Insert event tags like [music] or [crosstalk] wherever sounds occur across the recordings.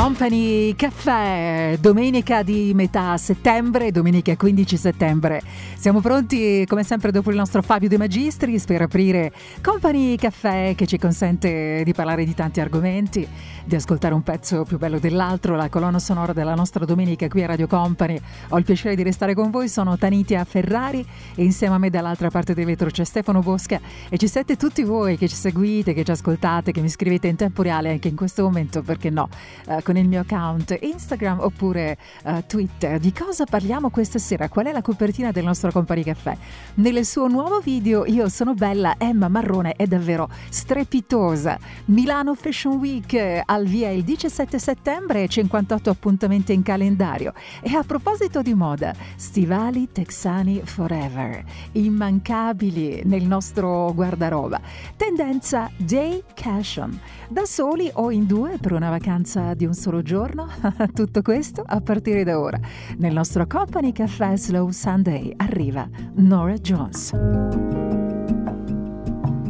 Company Caffè, domenica di metà settembre, domenica 15 settembre. Siamo pronti come sempre dopo il nostro Fabio De Magistris per aprire Company Caffè che ci consente di parlare di tanti argomenti, di ascoltare un pezzo più bello dell'altro, la colonna sonora della nostra domenica qui a Radio Company. Ho il piacere di restare con voi, sono Tanitia Ferrari e insieme a me dall'altra parte del vetro c'è Stefano Bosca e ci siete tutti voi che ci seguite, che ci ascoltate, che mi scrivete in tempo reale anche in questo momento, perché no? Eh, con il mio account Instagram oppure uh, Twitter. Di cosa parliamo questa sera? Qual è la copertina del nostro Company Caffè? Nel suo nuovo video Io sono bella, Emma Marrone è davvero strepitosa. Milano Fashion Week eh, al via il 17 settembre, 58 appuntamenti in calendario. E a proposito di moda, stivali texani forever, immancabili nel nostro guardaroba. Tendenza day cashion, da soli o in due per una vacanza di un solo giorno? [laughs] Tutto questo a partire da ora. Nel nostro Company Caffè Slow Sunday arriva Nora Jones.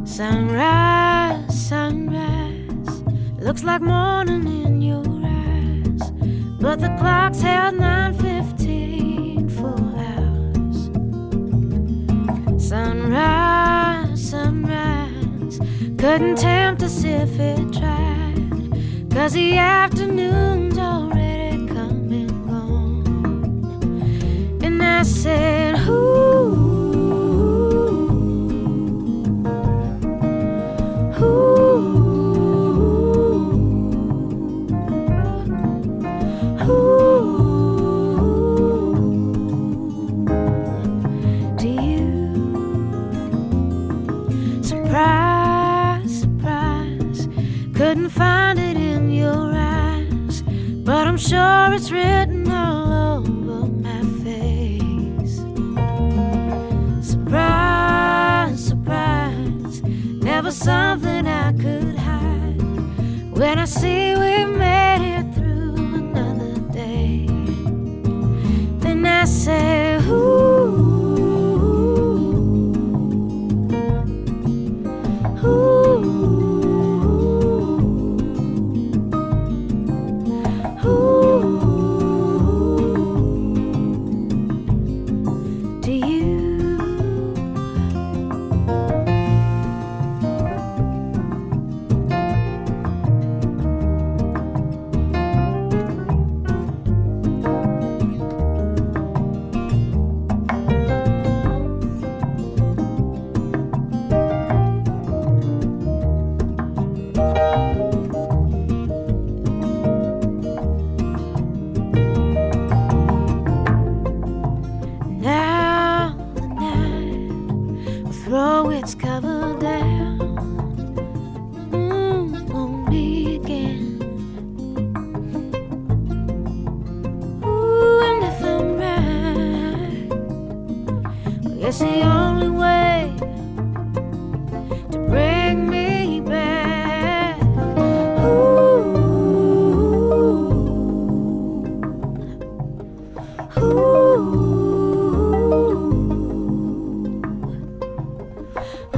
Sunrise, sunrise, looks like morning in your eyes, but the clock's held 9:15 for hours. Sunrise, sunrise, couldn't tempt us if it tried, cause the afternoon's already come and gone. And I said, Ooh. Sure it's written all over my face. Surprise, surprise, never something I could hide. When I see we made it through another day, then I say, Ooh.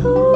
Do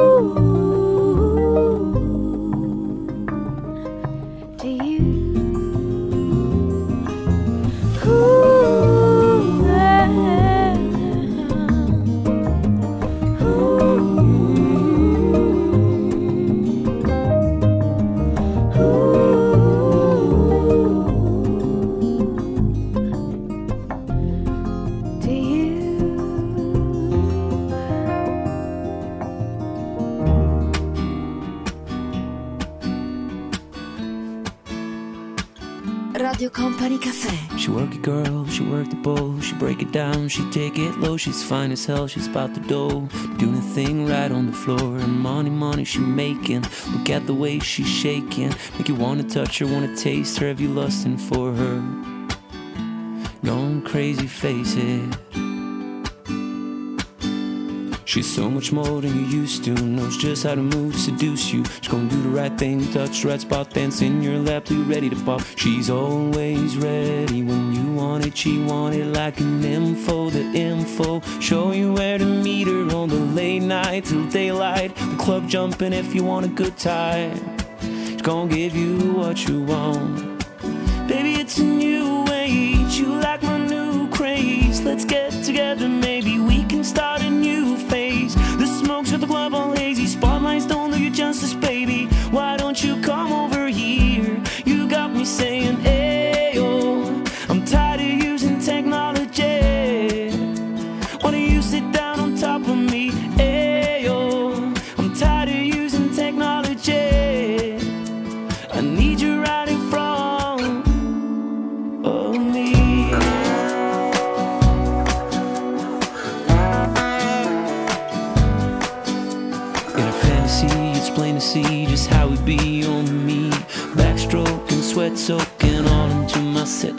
it down, she take it low, she's fine as hell, she's about to dough, doing a thing right on the floor, and money, money she making, look at the way she's shaking, make you wanna touch her, wanna taste her, have you lusting for her, going crazy, face it. She's so much more than you used to. Knows just how to move to seduce you. She's gonna do the right thing, touch the right spot, dance in your lap till you're ready to pop. She's always ready when you want it. She want it like an info, the info. Show you where to meet her on the late night till daylight. The club jumping if you want a good time. She's gonna give you what you want. Baby, it's a new age. You like my new craze. Let's get together, maybe we can start a new phase. The smokes at the club all hazy. Spotlights don't do you justice, baby.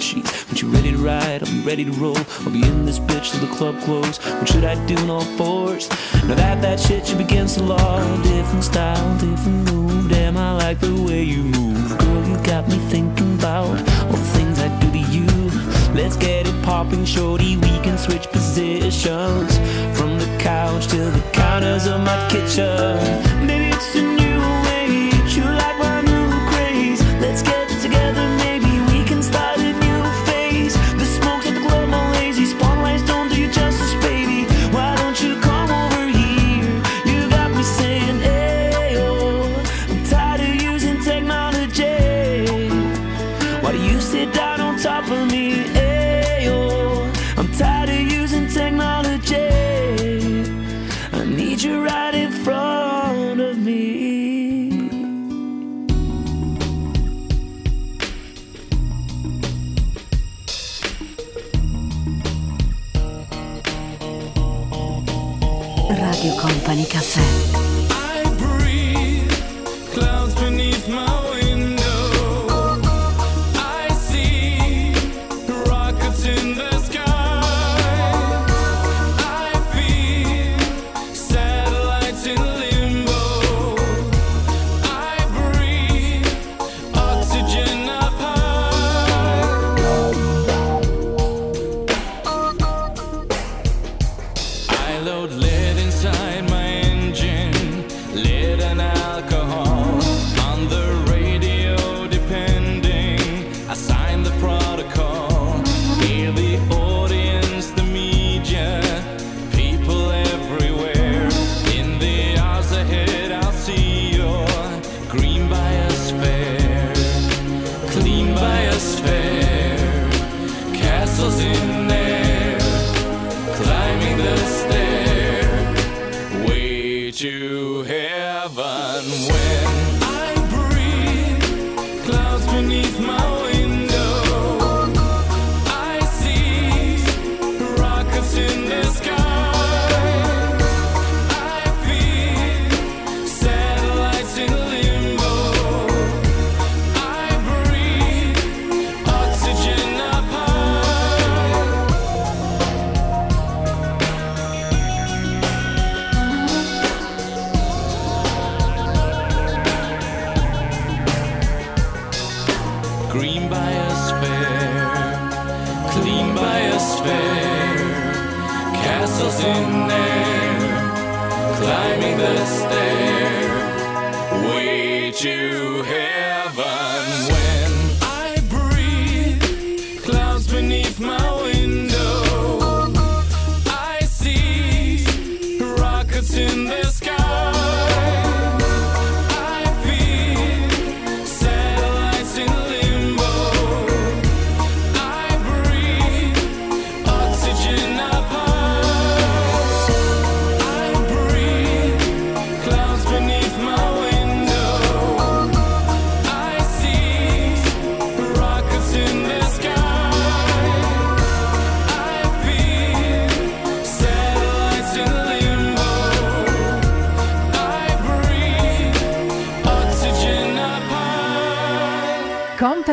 Sheets. When you ready to ride, be ready to roll. I'll be in this bitch till the club close. What should I do in all fours? Now that that shit should begin the law. Different style, different move. Damn, I like the way you move. Girl, you got me thinking about all the things I do to you. Let's get it popping, shorty. We can switch positions from the couch to the counters of my kitchen. Maybe and alcohol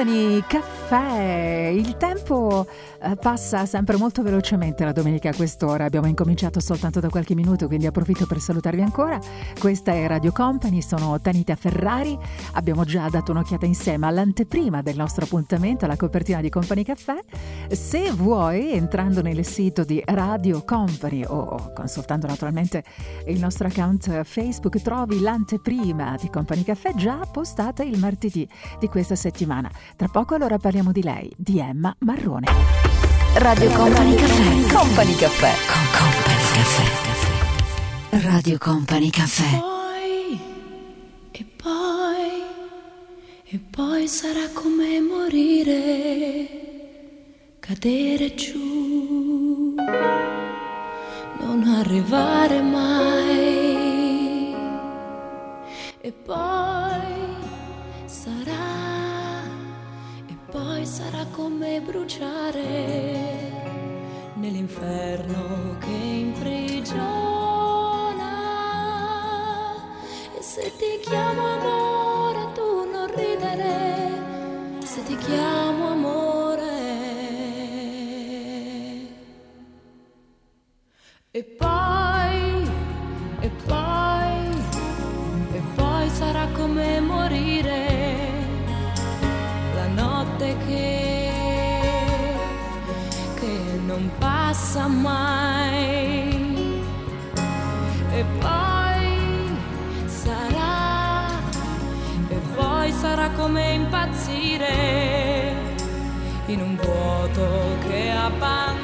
Company Caffè, il tempo Passa sempre molto velocemente la domenica a quest'ora, abbiamo incominciato soltanto da qualche minuto, quindi approfitto per salutarvi ancora. Questa è Radio Company, sono Tanita Ferrari, abbiamo già dato un'occhiata insieme all'anteprima del nostro appuntamento, alla copertina di Company Caffè. Se vuoi, entrando nel sito di Radio Company o consultando naturalmente il nostro account Facebook, trovi l'anteprima di Company Caffè già postata il martedì di questa settimana. Tra poco allora parliamo di lei, di Emma Marrone. Radio Company Caffè. Company Caffè. Con Company Caffè. Radio Company Caffè. Poi, e poi, e poi sarà come morire, cadere giù, non arrivare mai. E poi sarà, sarà come bruciare nell'inferno che imprigiona. E se ti chiamo amore, tu non ridere. Se ti chiamo amore. E poi, non passa mai. E poi sarà, e poi sarà come impazzire in un vuoto che abbandona.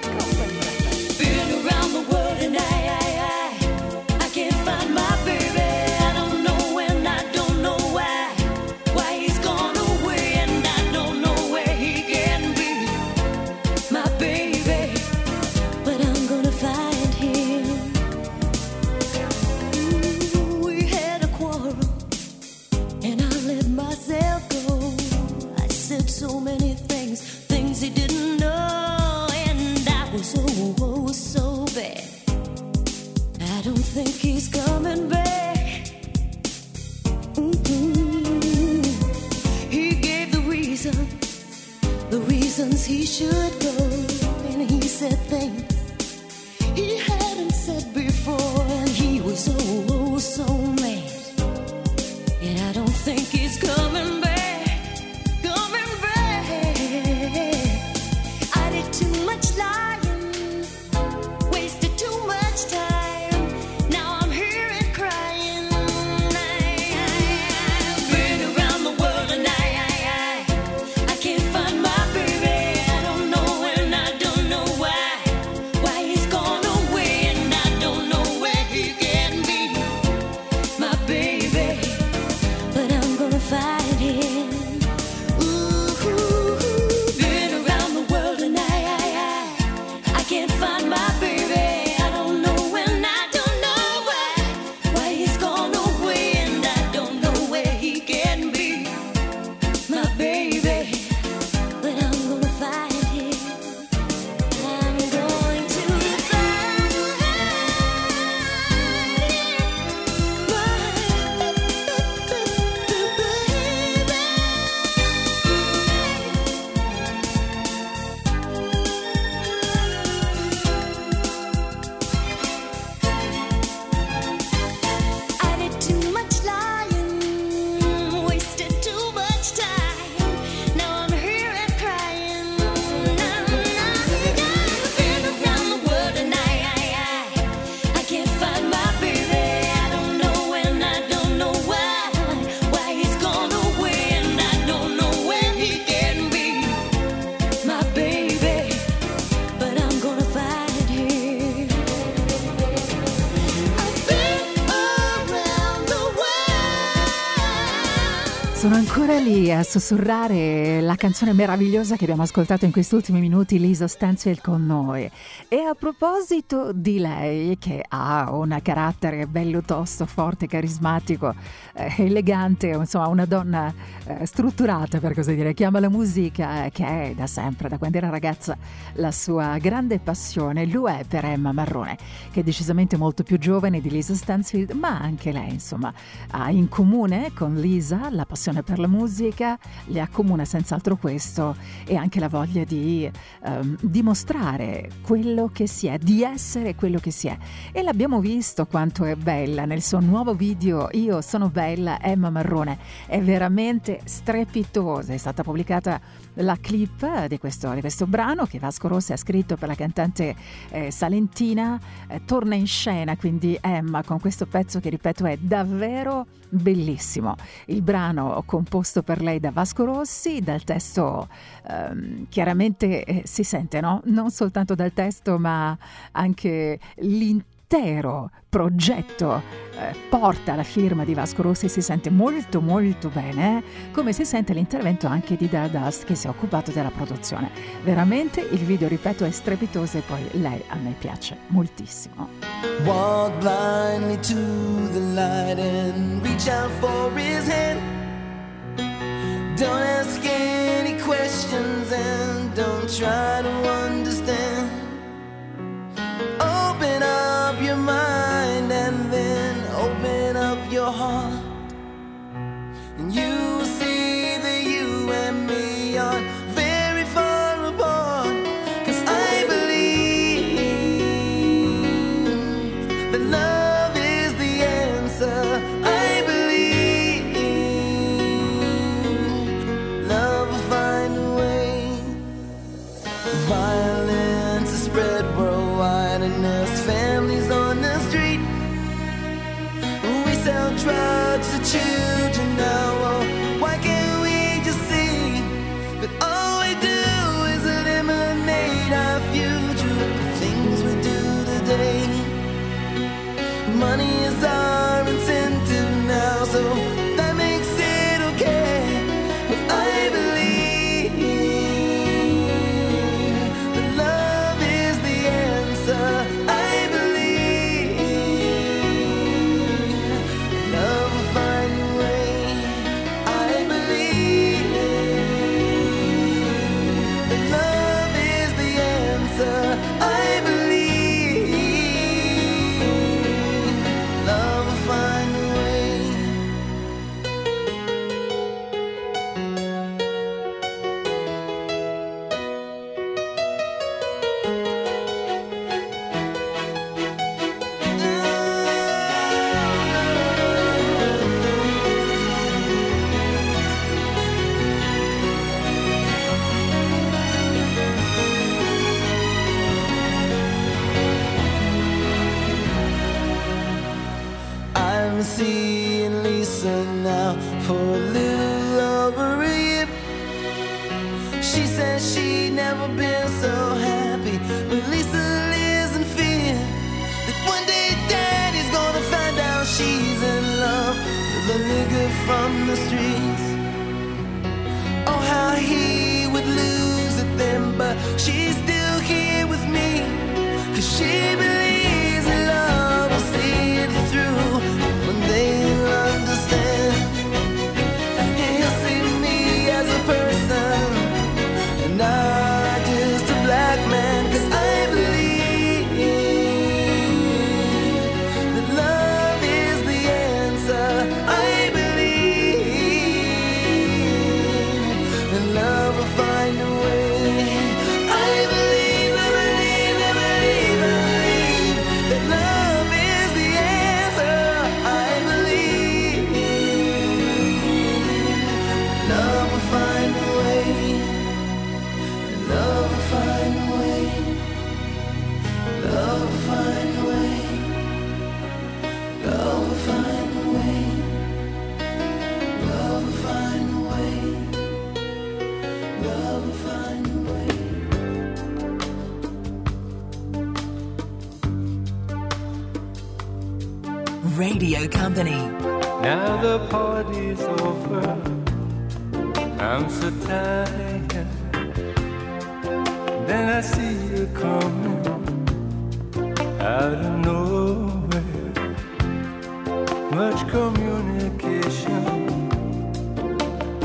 A sussurrare la canzone meravigliosa che abbiamo ascoltato in questi ultimi minuti, Lisa Stansfield con noi. E a proposito di lei, che ha un carattere bello tosto, forte, carismatico, eh, elegante, insomma una donna eh, strutturata per così dire, che ama la musica, eh, che è da sempre, da quando era ragazza, la sua grande passione, lo è per Emma Marrone, che è decisamente molto più giovane di Lisa Stansfield, ma anche lei insomma ha in comune con Lisa la passione per la musica, le accomuna senz'altro questo e anche la voglia di ehm, dimostrare quello che si è, di essere quello che si è. E l'abbiamo visto quanto è bella nel suo nuovo video Io sono bella, Emma Marrone. È veramente strepitosa. È stata pubblicata la clip di questo, di questo brano che Vasco Rossi ha scritto per la cantante eh, salentina. Eh, torna in scena quindi Emma con questo pezzo che ripeto è davvero bellissimo. Il brano composto per lei da Vasco Rossi, dal testo ehm, chiaramente eh, si sente, no? Non soltanto dal testo, ma anche l'intero progetto eh, porta la firma di Vasco Rossi si sente molto molto bene, come si sente l'intervento anche di Dust che si è occupato della produzione. Veramente il video, ripeto, è strepitoso e poi lei a me piace moltissimo. Walk blindly to the light and reach out for his hand. Don't ask any questions and don't try to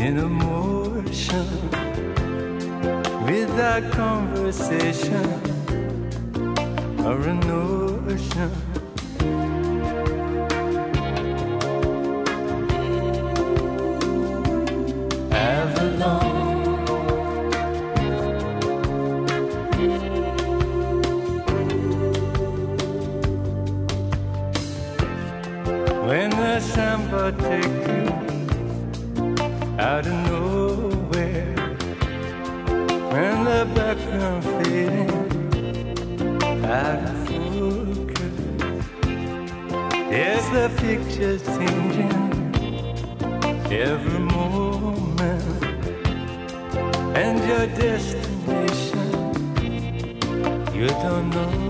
in a motion without conversation or a notion. Just changing every moment, and your destination you don't know.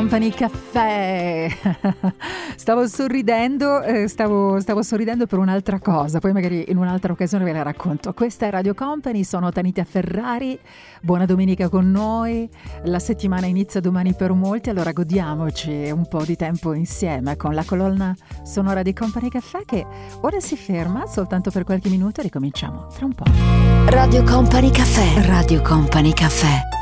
Company Caffè. [laughs] Stavo sorridendo, eh, stavo, stavo, sorridendo per un'altra cosa, poi magari in un'altra occasione ve la racconto. Questa è Radio Company, sono Tanita Ferrari. Buona domenica con noi. La settimana inizia domani per molti, allora godiamoci un po' di tempo insieme con la colonna sonora di Company Caffè che ora si ferma soltanto per qualche minuto e ricominciamo tra un po'. Radio Company Caffè. Radio Company Caffè.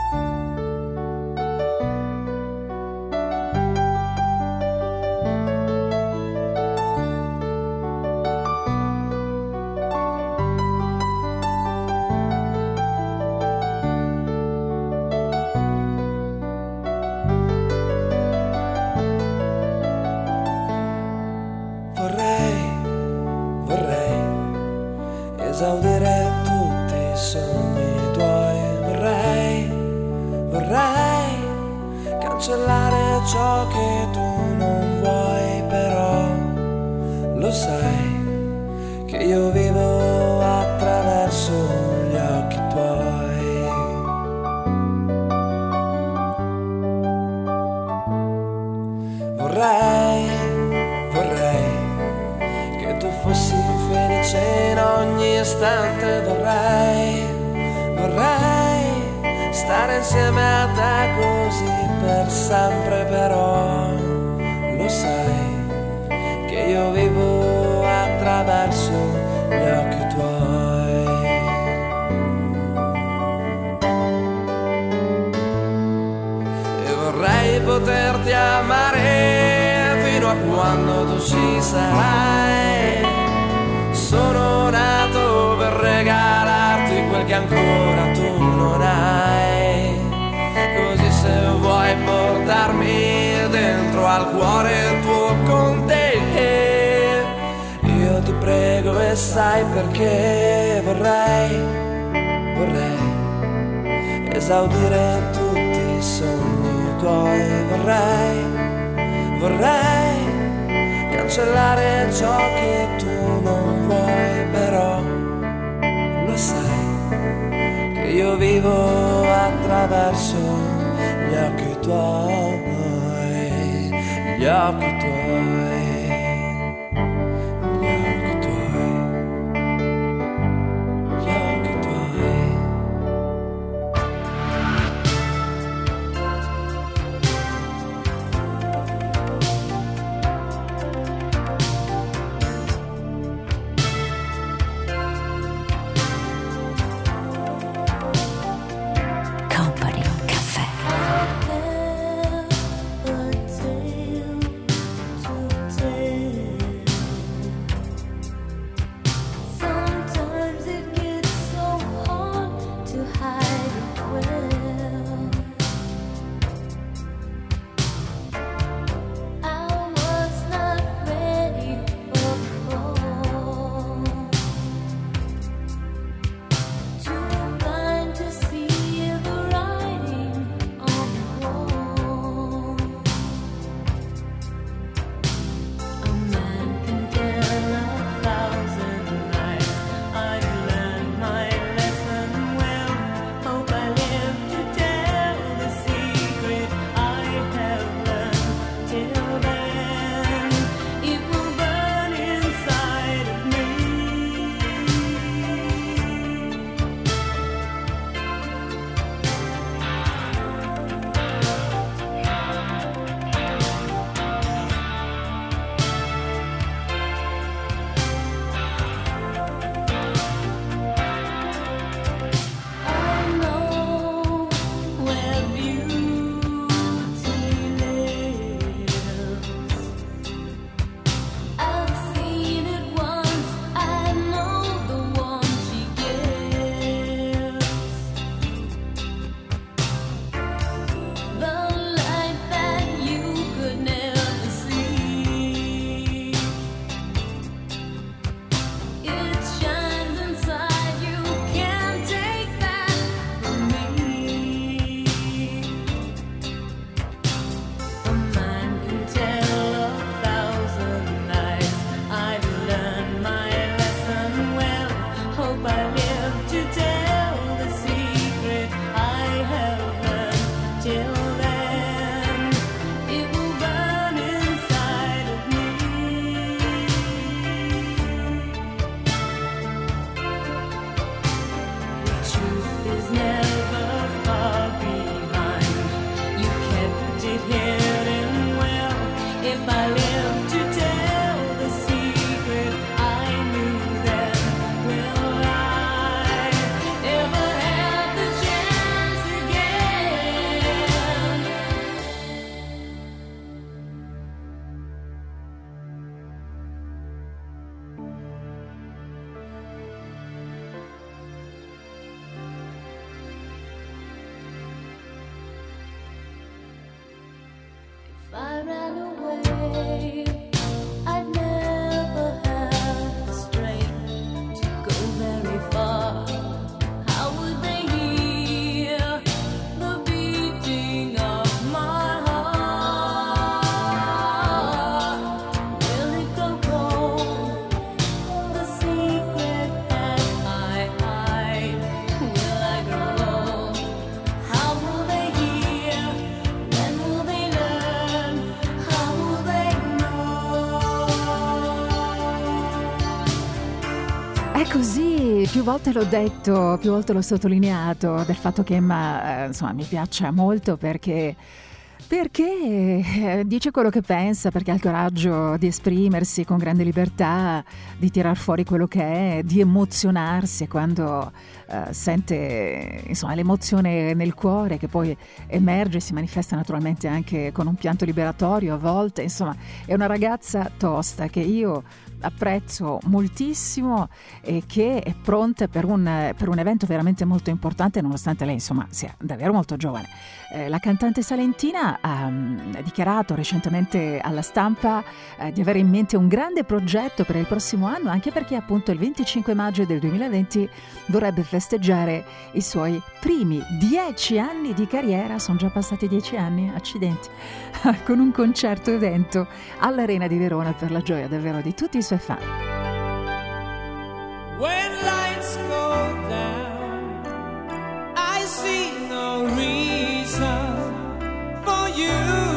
fino a quando tu ci sarai. Sono nato per regalarti quel che ancora tu non hai. Così se vuoi portarmi dentro al cuore tuo con te, io ti prego e sai perché vorrei, vorrei esaudire tutti i sogni tuoi, vorrei vorrei cancellare ciò che tu non vuoi, però lo sai che io vivo attraverso gli occhi tuoi, gli occhi volte l'ho detto, più volte l'ho sottolineato del fatto che Emma, eh, insomma, mi piaccia molto perché perché eh, dice quello che pensa, perché ha il coraggio di esprimersi con grande libertà, di tirar fuori quello che è, di emozionarsi quando uh, sente insomma, l'emozione nel cuore che poi emerge e si manifesta naturalmente anche con un pianto liberatorio a volte. Insomma, è una ragazza tosta che io apprezzo moltissimo e che è pronta per un, per un evento veramente molto importante nonostante lei insomma sia davvero molto giovane. Eh, la cantante salentina ha, um, dichiarato recentemente alla stampa eh, di avere in mente un grande progetto per il prossimo anno anche perché appunto il 25 maggio del 2020 vorrebbe festeggiare i suoi primi dieci anni di carriera, sono già passati dieci anni, accidenti, [laughs] con un concerto evento all'Arena di Verona per la gioia davvero di tutti i suoi fan. When lights go down, I see no reason for you.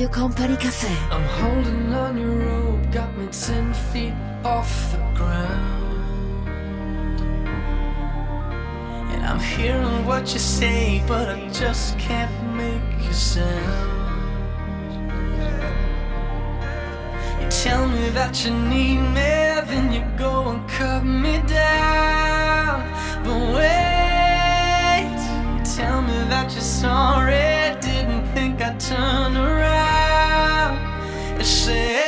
Radio Company Caffè. I'm holding on your rope, got me ten feet off the ground. And I'm hearing what you say, but I just can't make you sound. You tell me that you need me, then you go and cut me down. But wait, you tell me that you're sorry, didn't think I'd turn around. You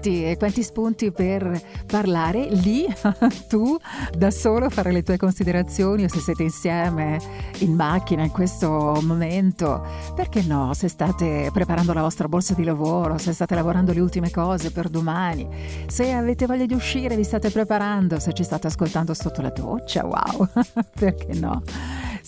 e quanti spunti per parlare lì, [laughs] tu da solo fare le tue considerazioni o se siete insieme in macchina in questo momento, perché no, se state preparando la vostra borsa di lavoro, se state lavorando le ultime cose per domani, se avete voglia di uscire, vi state preparando, se ci state ascoltando sotto la doccia, wow, [laughs] perché no?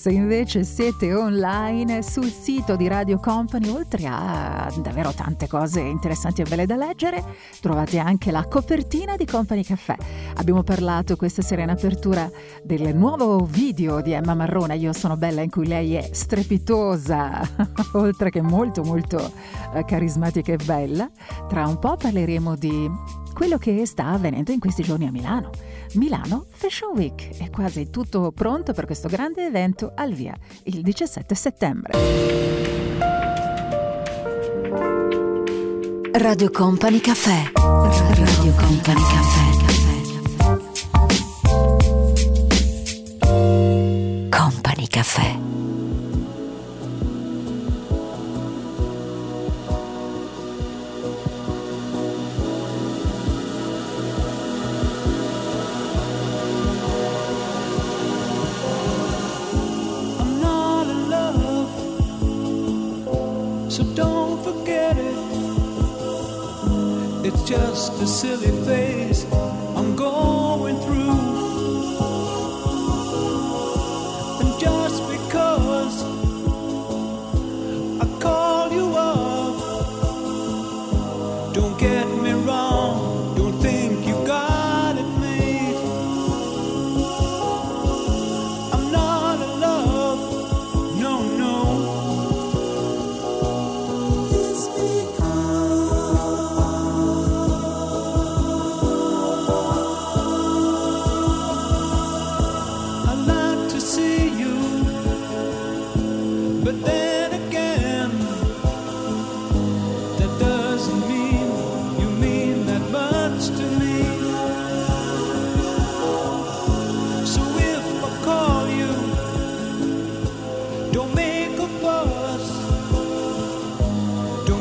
Se invece siete online sul sito di Radio Company, oltre a davvero tante cose interessanti e belle da leggere, trovate anche la copertina di Company Caffè. Abbiamo parlato questa sera in apertura del nuovo video di Emma Marrone, Io sono bella, in cui lei è strepitosa, [laughs] oltre che molto molto eh, carismatica e bella. Tra un po' parleremo di quello che sta avvenendo in questi giorni a Milano. Milano Fashion Week è quasi tutto pronto per questo grande evento al via il 17 settembre. Radio Company Caffè. Radio Company Caffè. Company Caffè. So don't forget it. It's just a silly phase I'm going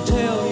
tell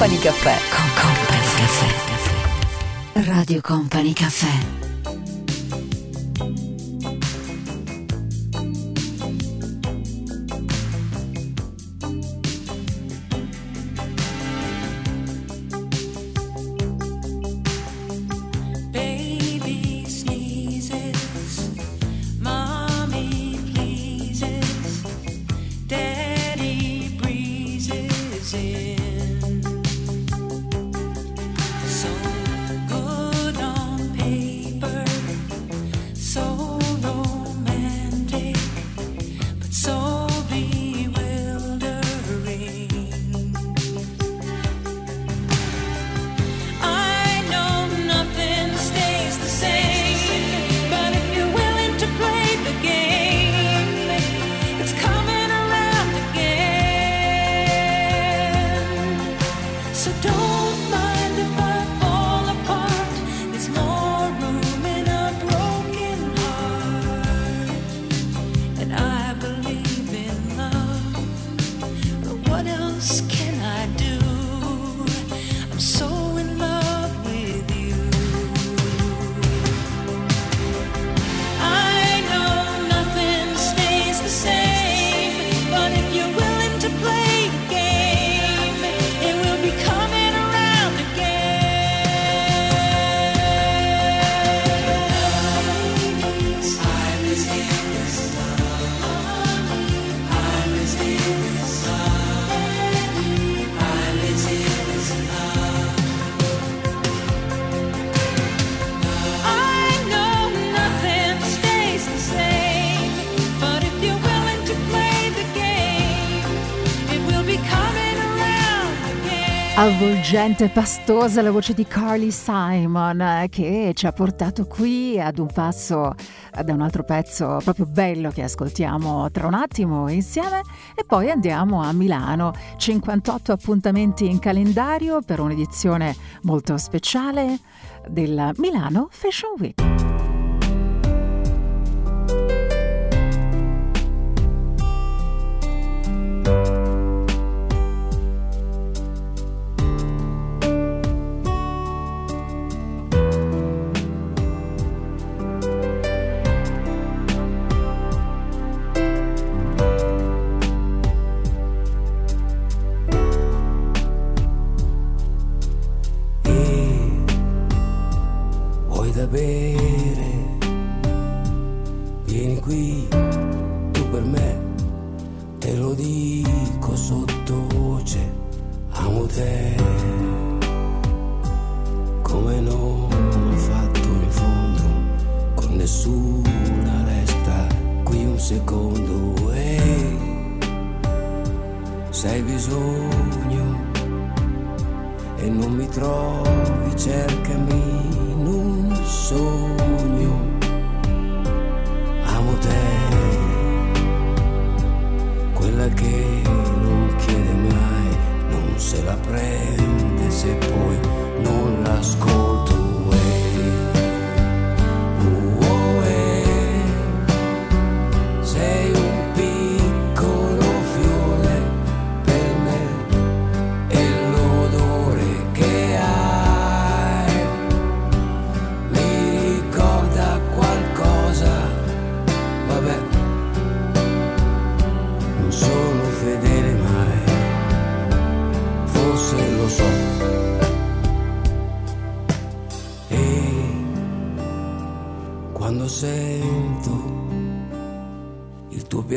Company Caffè. Con Company Caffè. Radio Company Caffè. Avvolgente e pastosa la voce di Carly Simon eh, che ci ha portato qui ad un passo eh, da un altro pezzo proprio bello che ascoltiamo tra un attimo insieme. E poi andiamo a Milano. 58 appuntamenti in calendario per un'edizione molto speciale della Milano Fashion Week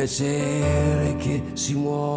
piacere che si muove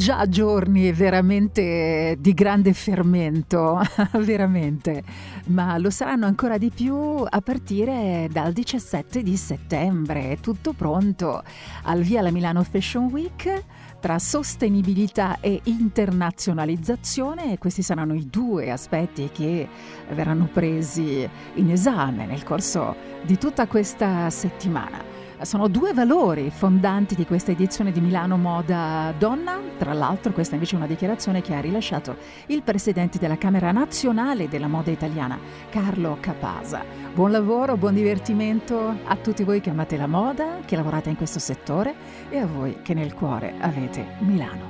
già giorni veramente di grande fermento, [laughs] veramente, ma lo saranno ancora di più a partire dal 17 di settembre. Tutto pronto al via la Milano Fashion Week tra sostenibilità e internazionalizzazione. Questi saranno i due aspetti che verranno presi in esame nel corso di tutta questa settimana. Sono due valori fondanti di questa edizione di Milano Moda Donna, tra l'altro questa invece è una dichiarazione che ha rilasciato il presidente della Camera Nazionale della Moda Italiana, Carlo Capasa. Buon lavoro, buon divertimento a tutti voi che amate la moda, che lavorate in questo settore e a voi che nel cuore avete Milano.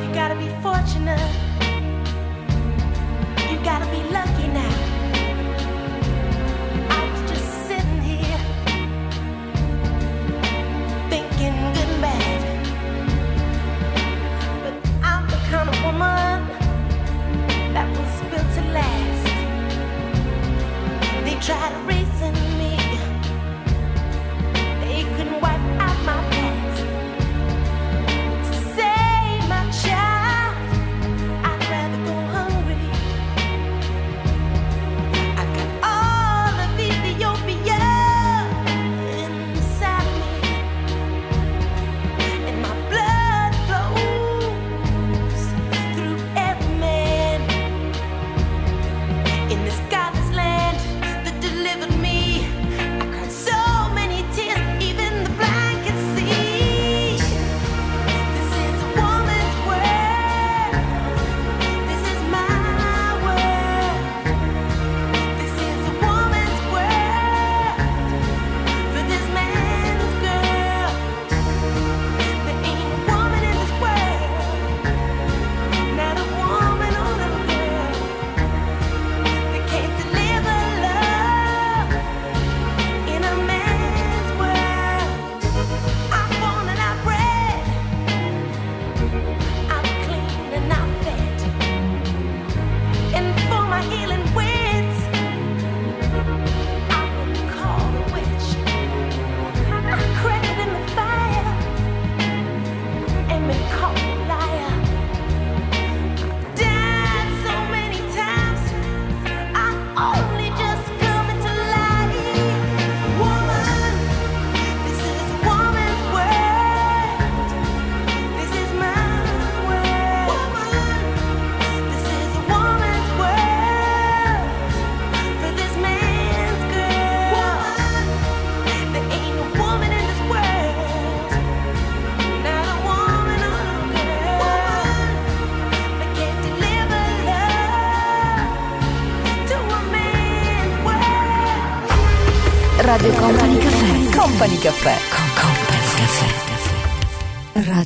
You gotta be fortunate. You gotta be lucky woman that was built to last. They try to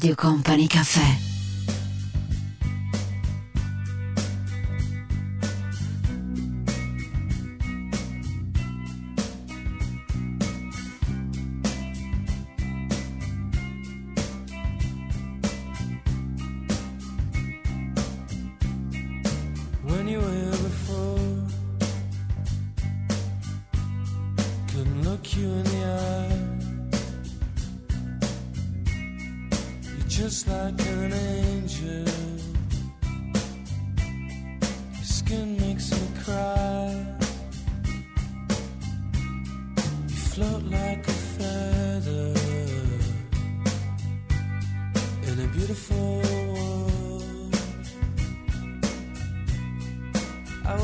Radio Company Caffè.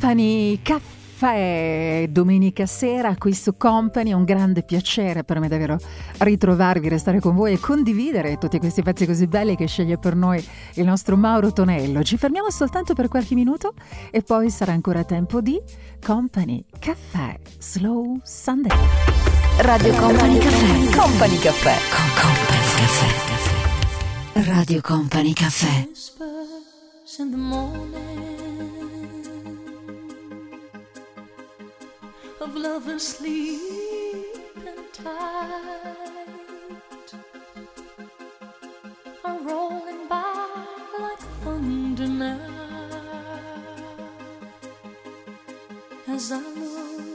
Company Caffè domenica sera qui su Company, è un grande piacere per me davvero ritrovarvi, restare con voi e condividere tutti questi pezzi così belli che sceglie per noi il nostro Mauro Tonello. Ci fermiamo soltanto per qualche minuto e poi sarà ancora tempo di Company Caffè Slow Sunday. Radio Company Caffè. Company Caffè. Con Company Caffè. Radio Company Caffè. Of lovers sleeping tight. Are rolling by like thunder now as I look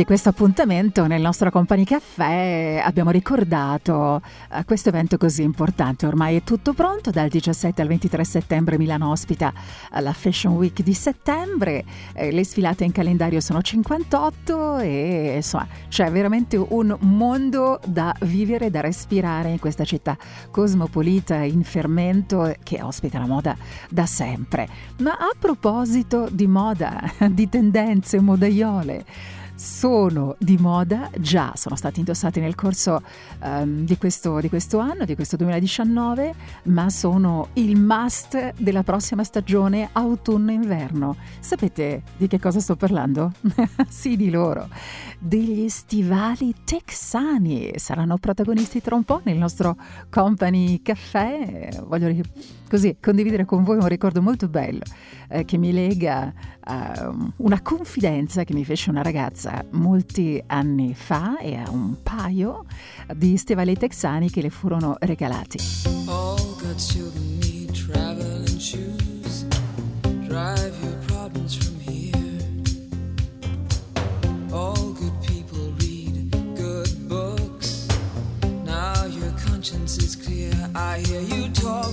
di questo appuntamento nel nostro Company Caffè abbiamo ricordato eh, questo evento così importante. Ormai è tutto pronto, dal 17 al 23 settembre Milano ospita eh, la Fashion Week di settembre, eh, le sfilate in calendario sono 58 e insomma c'è veramente un mondo da vivere, da respirare in questa città cosmopolita in fermento che ospita la moda da sempre. Ma a proposito di moda, [laughs] di tendenze modaiole, sono di moda, già sono stati indossati nel corso ehm, di, questo, di questo anno, di questo 2019, ma sono il must della prossima stagione autunno-inverno. Sapete di che cosa sto parlando? [laughs] sì, di loro, degli stivali texani. Saranno protagonisti tra un po' nel nostro Company Caffè. Voglio così condividere con voi un ricordo molto bello eh, che mi lega a una confidenza che mi fece una ragazza molti anni fa e a un paio di stivali texani che le furono regalati. All good children need traveling shoes. Drive your problems from here. All good people read good books. Now your conscience is clear. I hear you talk,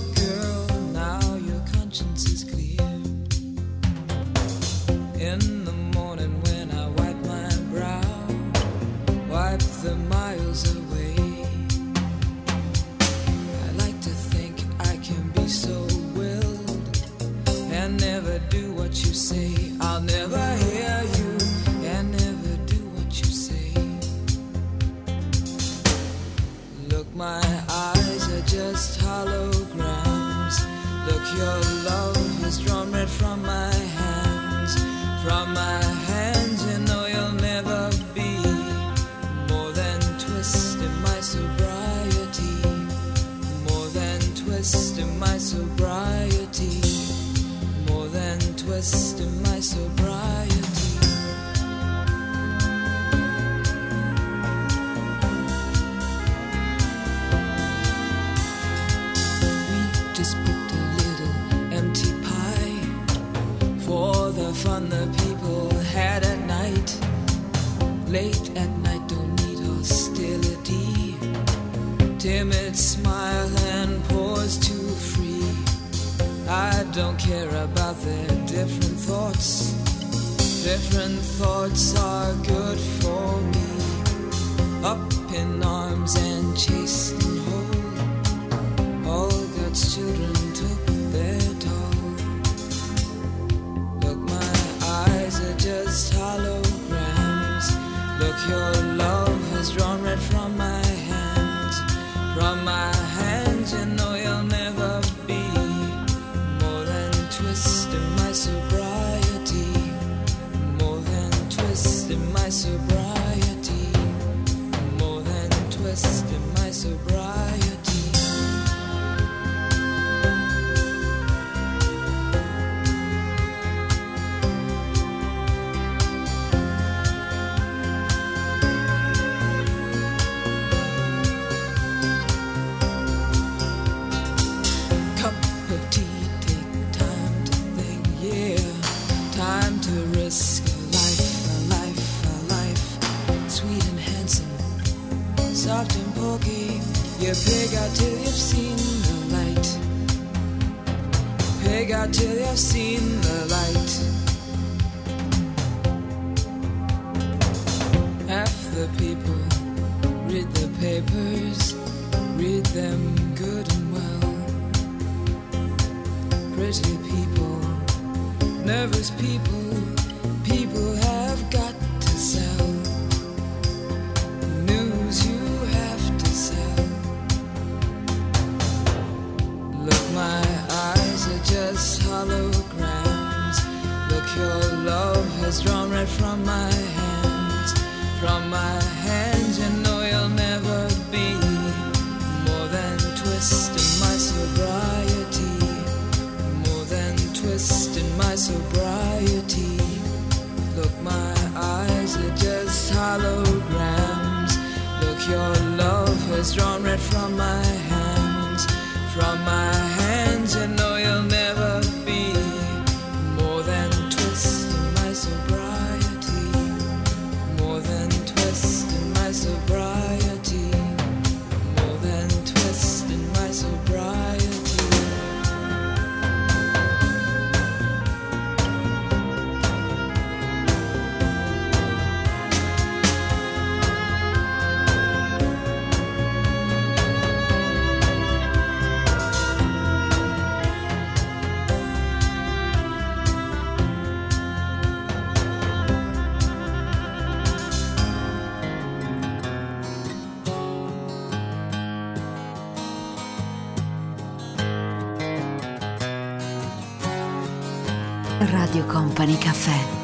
Caffè.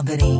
Company.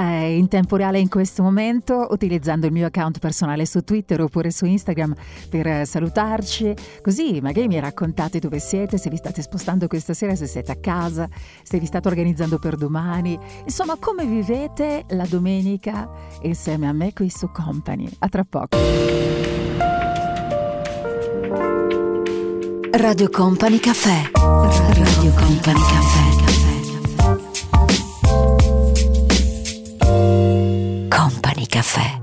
in tempo reale in questo momento utilizzando il mio account personale su Twitter oppure su Instagram per salutarci, così magari mi raccontate dove siete, se vi state spostando questa sera, se siete a casa, se vi state organizzando per domani, insomma come vivete la domenica insieme a me qui su Company. A tra poco. Radio Company Caffè. Radio Company Caffè. café.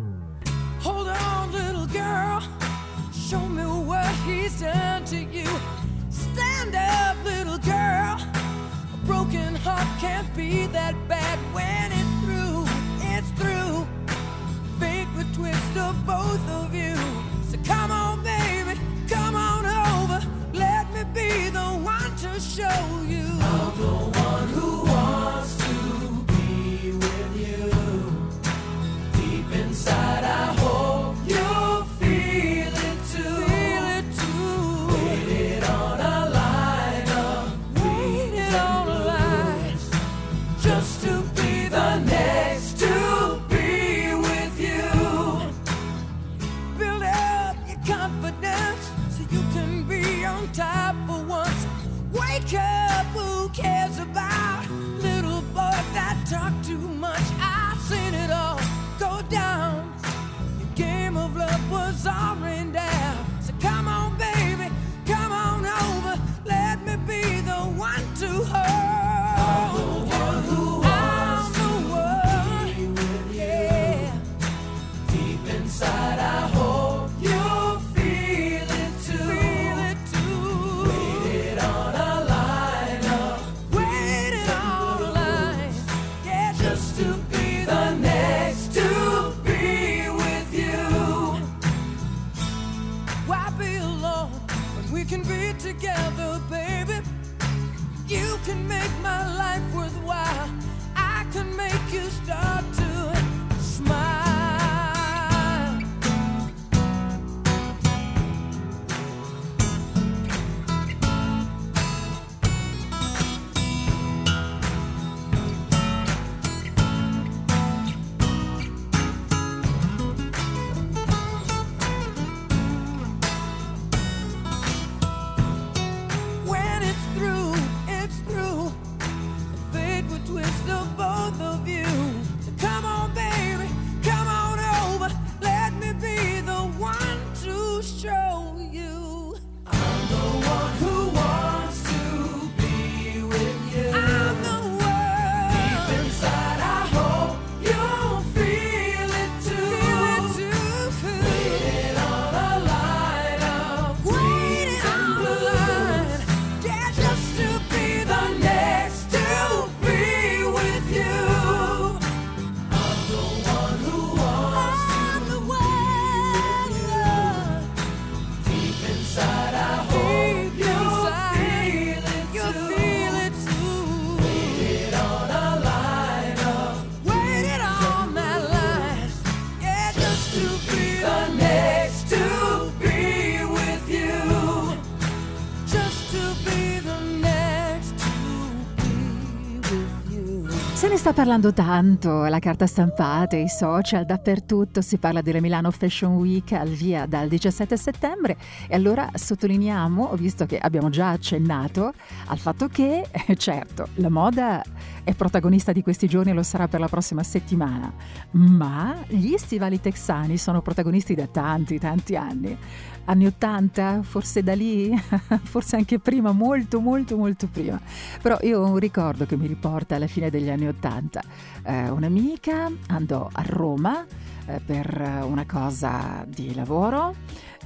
Sta parlando tanto, la carta stampata, i social, dappertutto si parla della Milano Fashion Week al via dal 17 settembre. E allora sottolineiamo, visto che abbiamo già accennato, al fatto che, eh, certo, la moda è protagonista di questi giorni e lo sarà per la prossima settimana, ma gli stivali texani sono protagonisti da tanti, tanti anni. Anni 80, forse da lì, [laughs] forse anche prima, molto, molto, molto prima. Però io ho un ricordo che mi riporta alla fine degli anni 80. Eh, un'amica andò a Roma eh, per una cosa di lavoro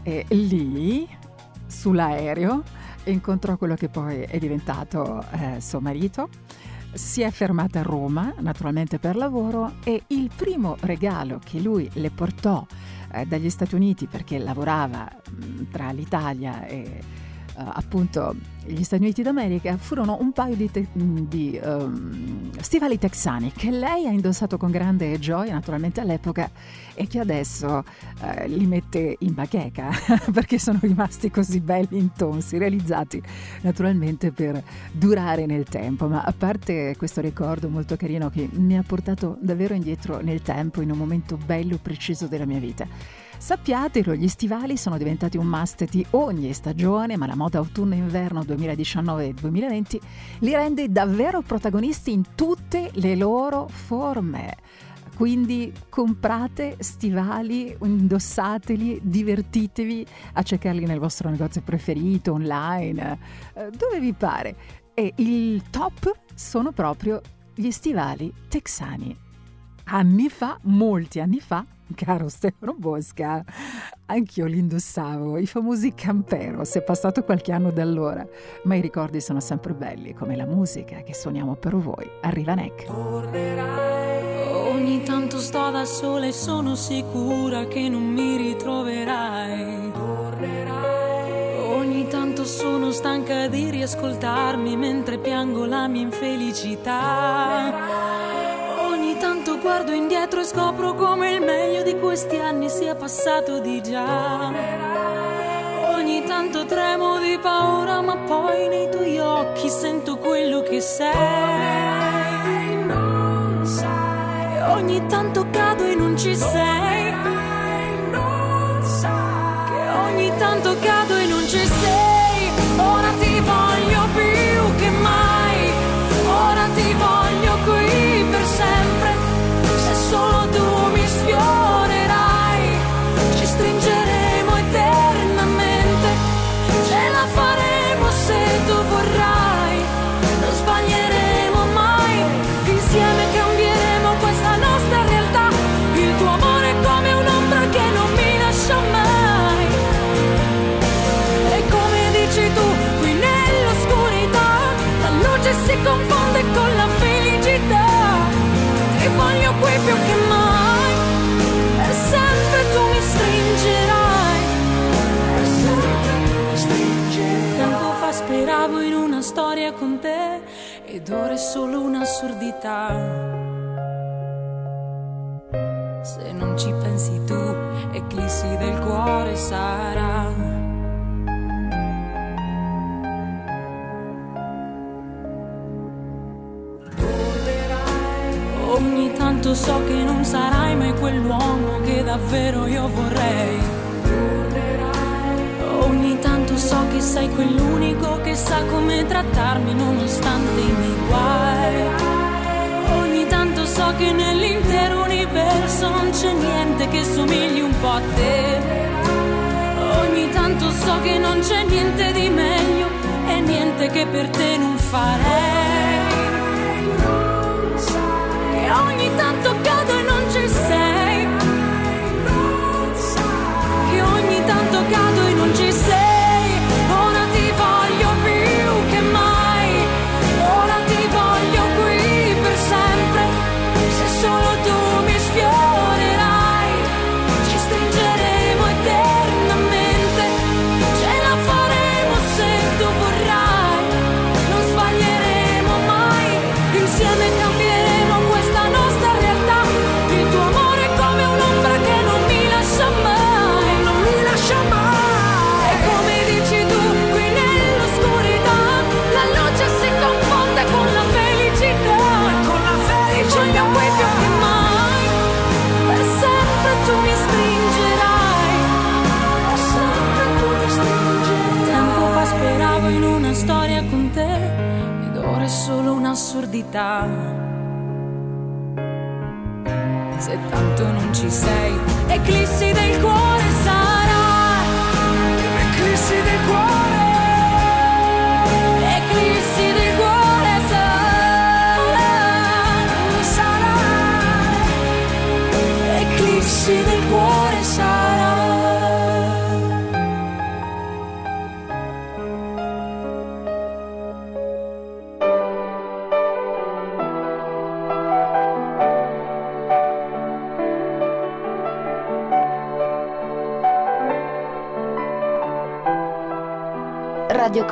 e lì, sull'aereo, incontrò quello che poi è diventato eh, suo marito. Si è fermata a Roma, naturalmente per lavoro, e il primo regalo che lui le portò eh, dagli Stati Uniti, perché lavorava mh, tra l'Italia e appunto gli Stati Uniti d'America, furono un paio di, te- di ehm, stivali texani che lei ha indossato con grande gioia, naturalmente all'epoca, e che adesso eh, li mette in bacheca [laughs] perché sono rimasti così belli intonsi, realizzati naturalmente per durare nel tempo. Ma a parte questo ricordo molto carino che mi ha portato davvero indietro nel tempo, in un momento bello preciso della mia vita. Sappiatelo, gli stivali sono diventati un must di ogni stagione, ma la moda autunno-inverno 2019-2020 li rende davvero protagonisti in tutte le loro forme. Quindi comprate stivali, indossateli, divertitevi a cercarli nel vostro negozio preferito, online, eh, dove vi pare. E il top sono proprio gli stivali texani. Anni fa, molti anni fa, caro Stefano Bosca, anch'io li indossavo, i famosi camperos, è passato qualche anno da allora, ma i ricordi sono sempre belli, come la musica che suoniamo per voi. Arriva Neck. Ogni tanto sto da sola e sono sicura che non mi ritroverai. Ogni tanto sono stanca di riascoltarmi mentre piango la mia infelicità. Tanto guardo indietro e scopro come il meglio di questi anni sia passato di già. Ogni tanto tremo di paura, ma poi nei tuoi occhi sento quello che sei. Ogni tanto cado e non ci sei. Che ogni tanto cado e non ci sei. solo un'assurdità. Se non ci pensi tu, eclissi del cuore sarà. Ogni tanto so che non sarai mai quell'uomo che davvero io vorrei. Ogni tanto so che sei quell'unico che sa come trattarmi nonostante i miei guai. Ogni tanto so che nell'intero universo non c'è niente che somigli un po' a te. Ogni tanto so che non c'è niente di meglio e niente che per te non farei.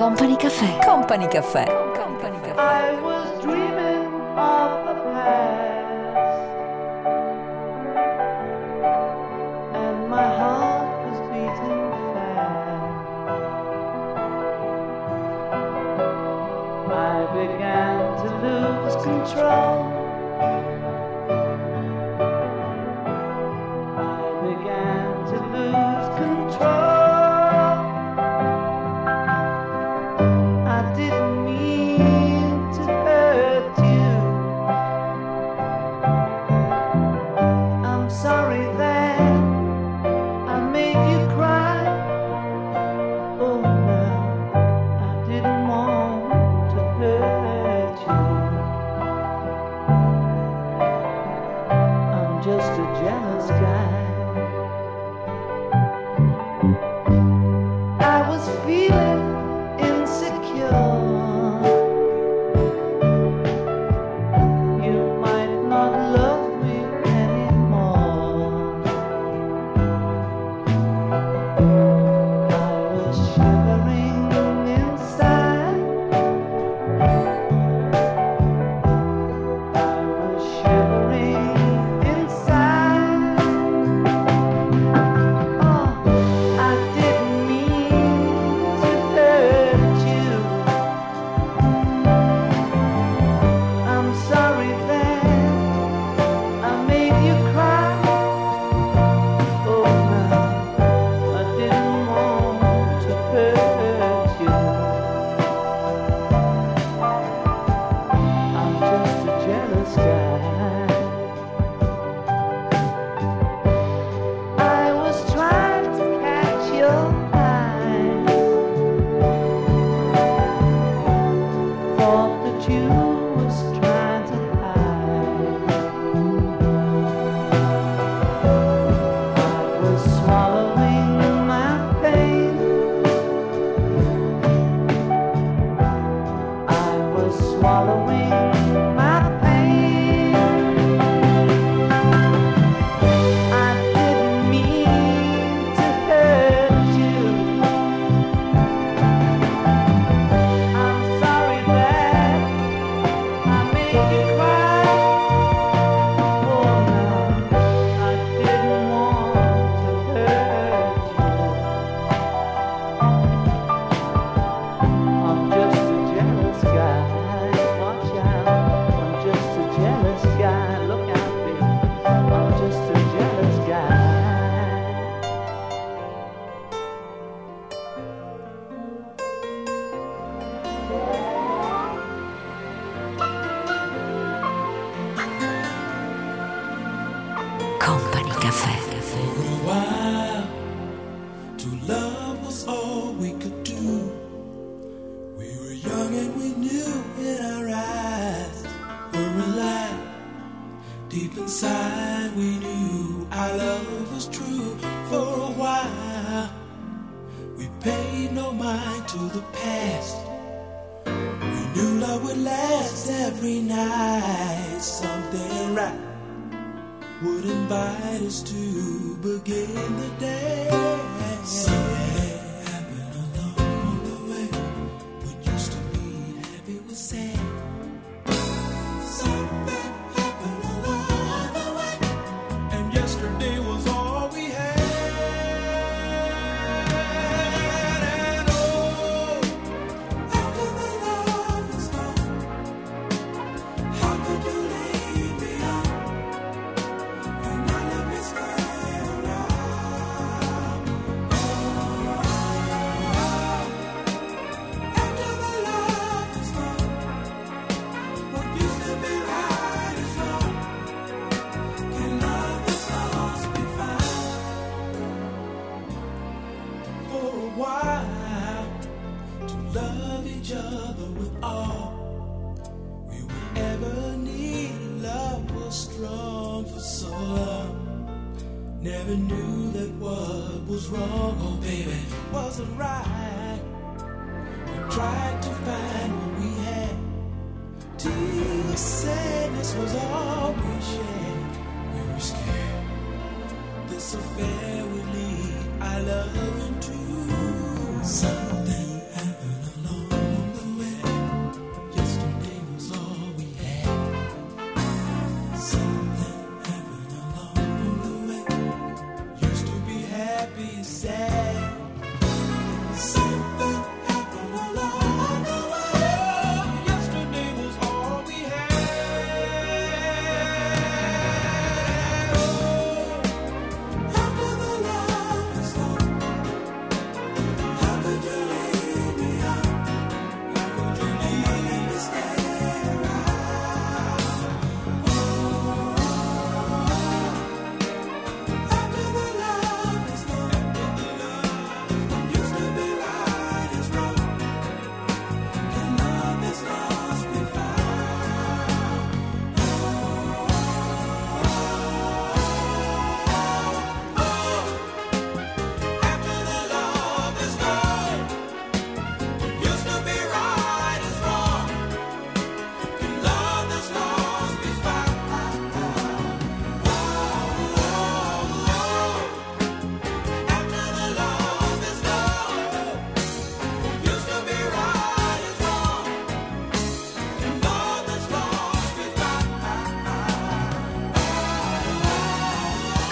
Company Caffè. Company Caffè.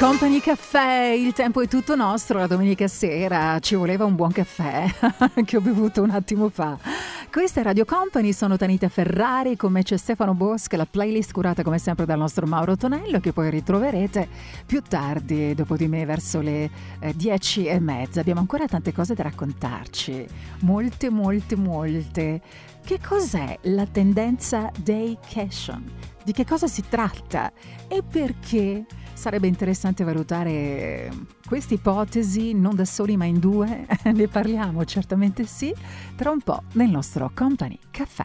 Company Caffè, il tempo è tutto nostro, la domenica sera ci voleva un buon caffè [laughs] che ho bevuto un attimo fa. Questa è Radio Company, sono Tanita Ferrari, con me c'è Stefano Bosch, la playlist curata come sempre dal nostro Mauro Tonello che poi ritroverete più tardi, dopo di me, verso le eh, dieci e mezza. Abbiamo ancora tante cose da raccontarci, molte, molte, molte. Che cos'è la tendenza day daycation? Di che cosa si tratta? E perché? Sarebbe interessante valutare questa ipotesi, non da soli ma in due, [laughs] ne parliamo certamente sì, tra un po' nel nostro Company Caffè.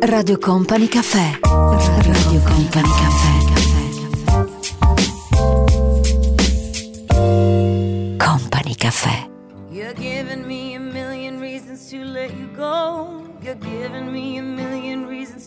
Radio Company Caffè. Radio Company Caffè. Company Caffè. You're giving me a million reasons to let you go. You're giving me a million reasons.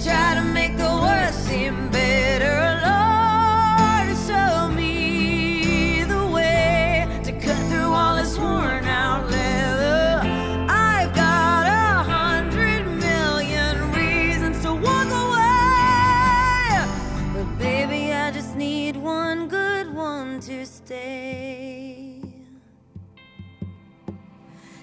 Try to make the worst seem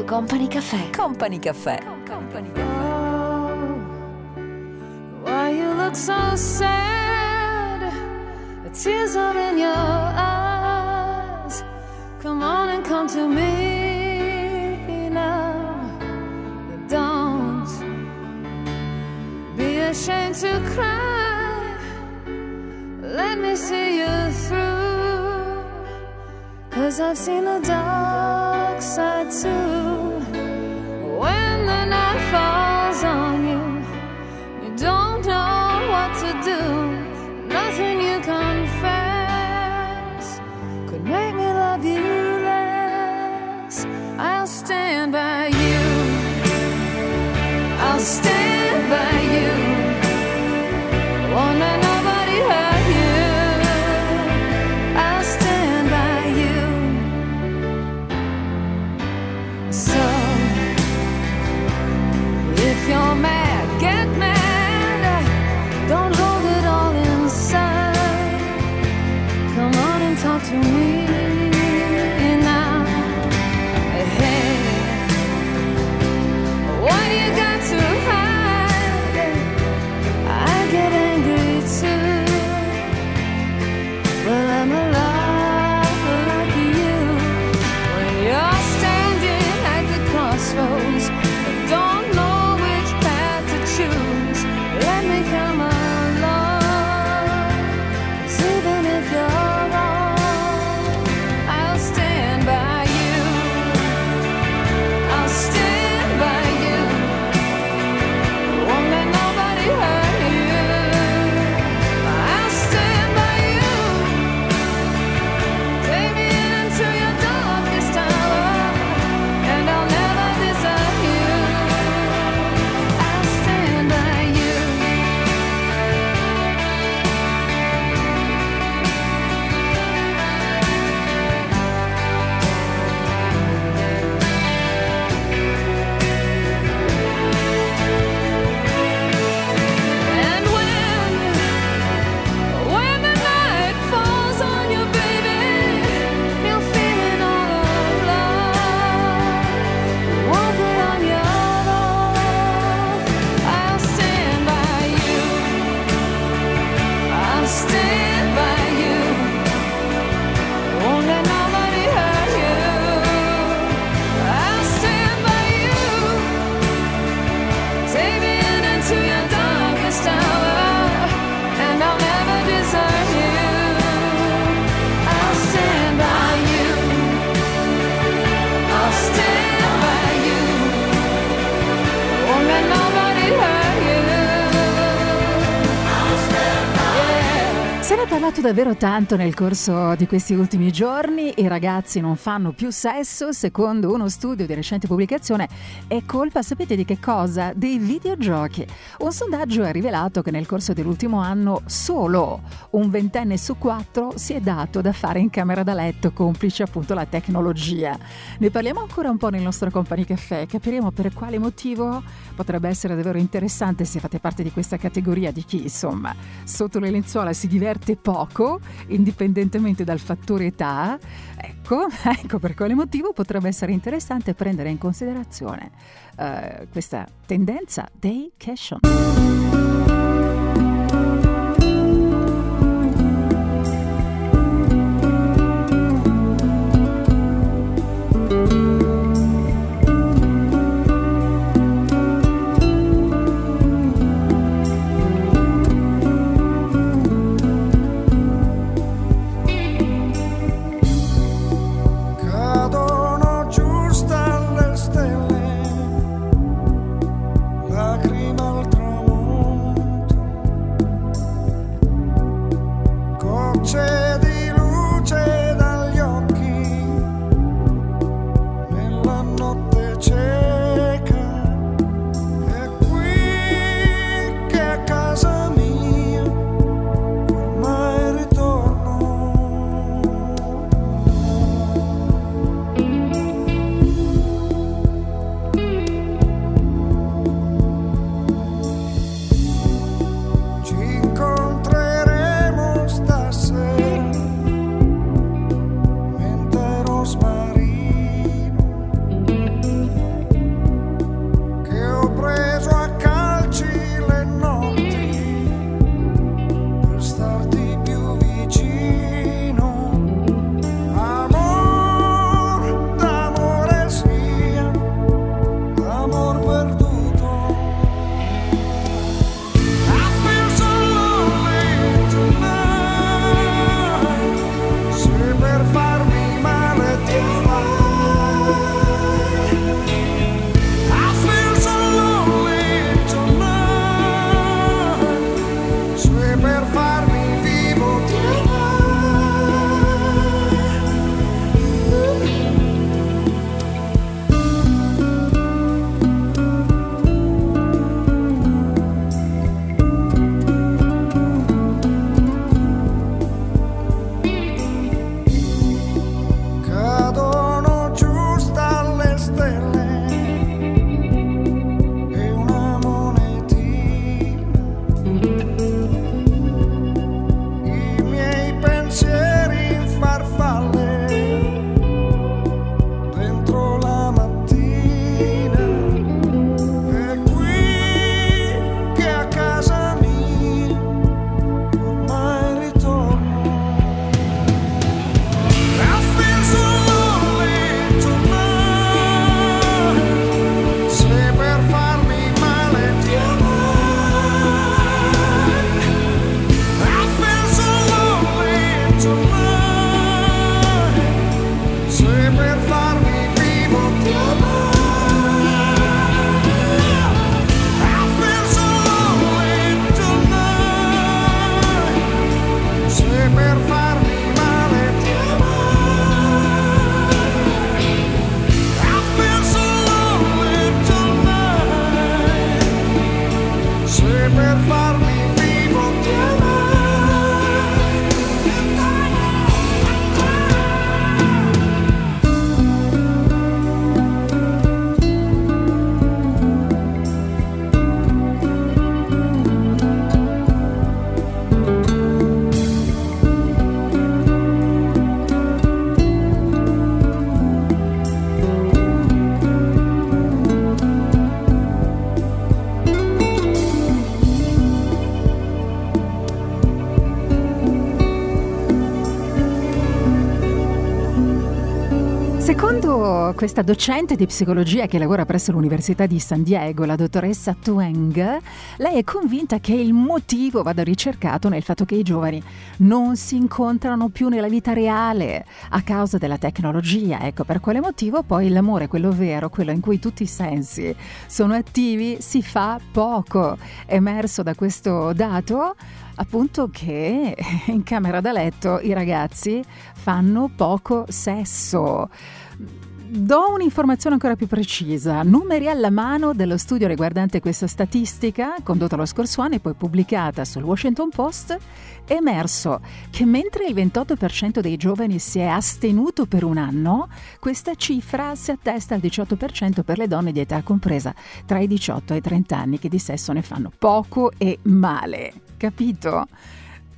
Radio Company Caffè. Company Caffè. Why you look so sad? The tears are in your eyes. Come on and come to me now. Don't be ashamed to cry. Let me see you through. Cause I've seen the dark side too. Cambiato davvero tanto nel corso di questi ultimi giorni, i ragazzi non fanno più sesso, secondo uno studio di recente pubblicazione è colpa, sapete di che cosa? Dei videogiochi. Un sondaggio ha rivelato che nel corso dell'ultimo anno solo un ventenne su quattro si è dato da fare in camera da letto, complice appunto la tecnologia. Ne parliamo ancora un po' nel nostro Company Caffè, capiremo per quale motivo potrebbe essere davvero interessante se fate parte di questa categoria di chi insomma sotto le lenzuola si diverte poco, indipendentemente dal fattore età, ecco, [laughs] ecco per quale motivo potrebbe essere interessante prendere in considerazione eh, questa tendenza dei cash on. Questa docente di psicologia che lavora presso l'Università di San Diego, la dottoressa Tueng, lei è convinta che il motivo vada ricercato nel fatto che i giovani non si incontrano più nella vita reale a causa della tecnologia. Ecco per quale motivo poi l'amore, quello vero, quello in cui tutti i sensi sono attivi, si fa poco. Emerso da questo dato appunto che [laughs] in camera da letto i ragazzi fanno poco sesso. Do un'informazione ancora più precisa, numeri alla mano dello studio riguardante questa statistica, condotta lo scorso anno e poi pubblicata sul Washington Post, è emerso che mentre il 28% dei giovani si è astenuto per un anno, questa cifra si attesta al 18% per le donne di età compresa tra i 18 e i 30 anni che di sesso ne fanno poco e male. Capito?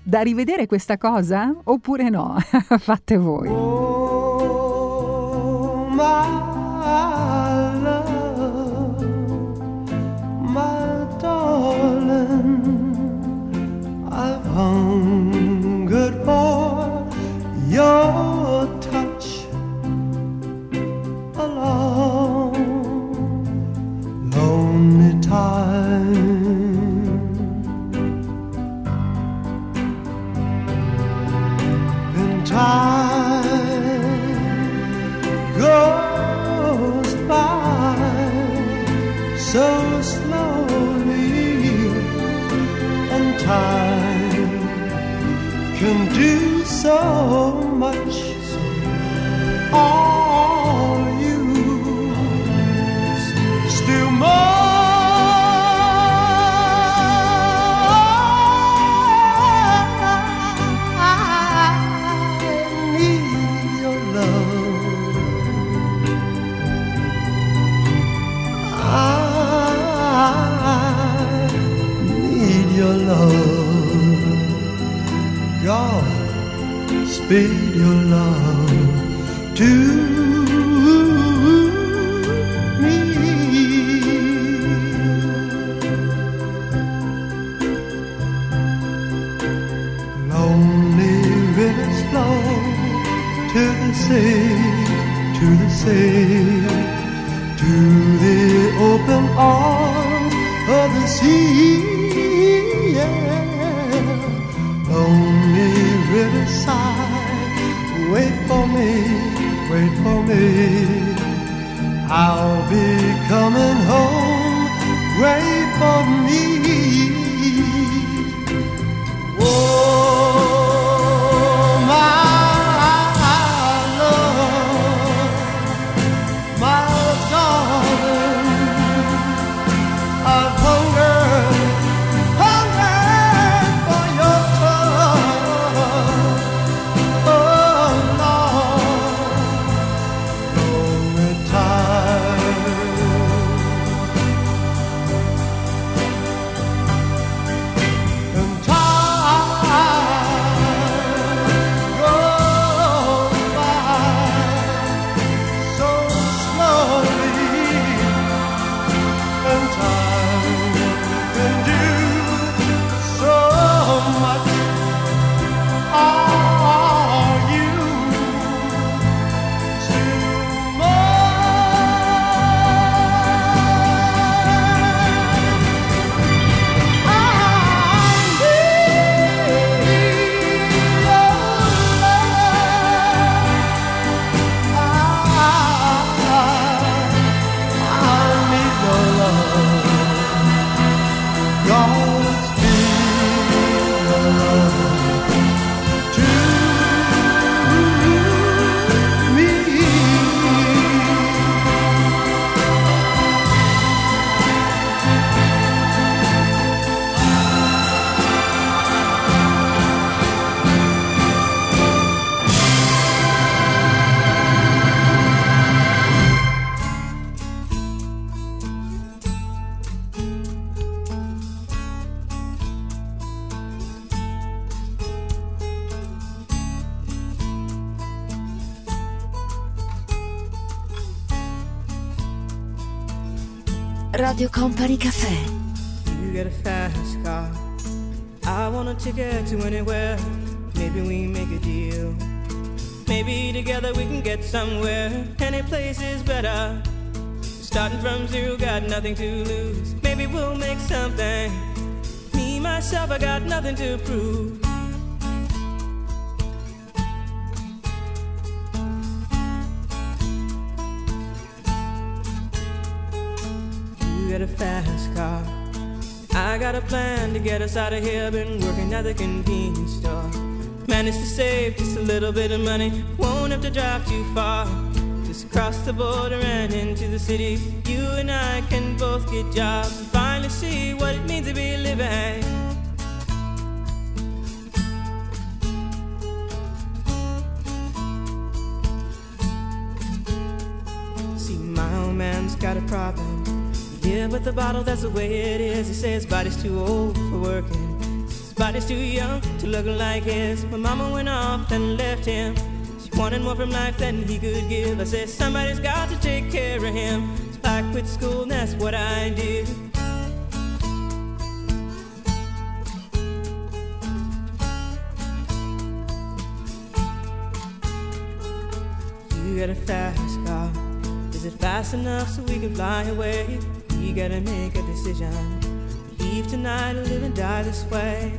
Da rivedere questa cosa oppure no? [laughs] Fate voi. goodbye. So slowly, and time can do so much. Are Speed your love to me. Lonely rivers flow to the sea, to the sea to the open arms of the sea. Yeah. Lonely riverside, for me, wait for me. I'll be coming home, wait for me. The border and into the city. You and I can both get jobs and finally see what it means to be living. See, my old man's got a problem. Yeah, but the bottle, that's the way it is. He says body's too old for working. His body's too young to look like his. My mama went off and left him. Wanted more from life than he could give. I said, somebody's got to take care of him. So I quit school, and that's what I did. You got a fast car. Is it fast enough so we can fly away? We gotta make a decision. Leave tonight or live and die this way.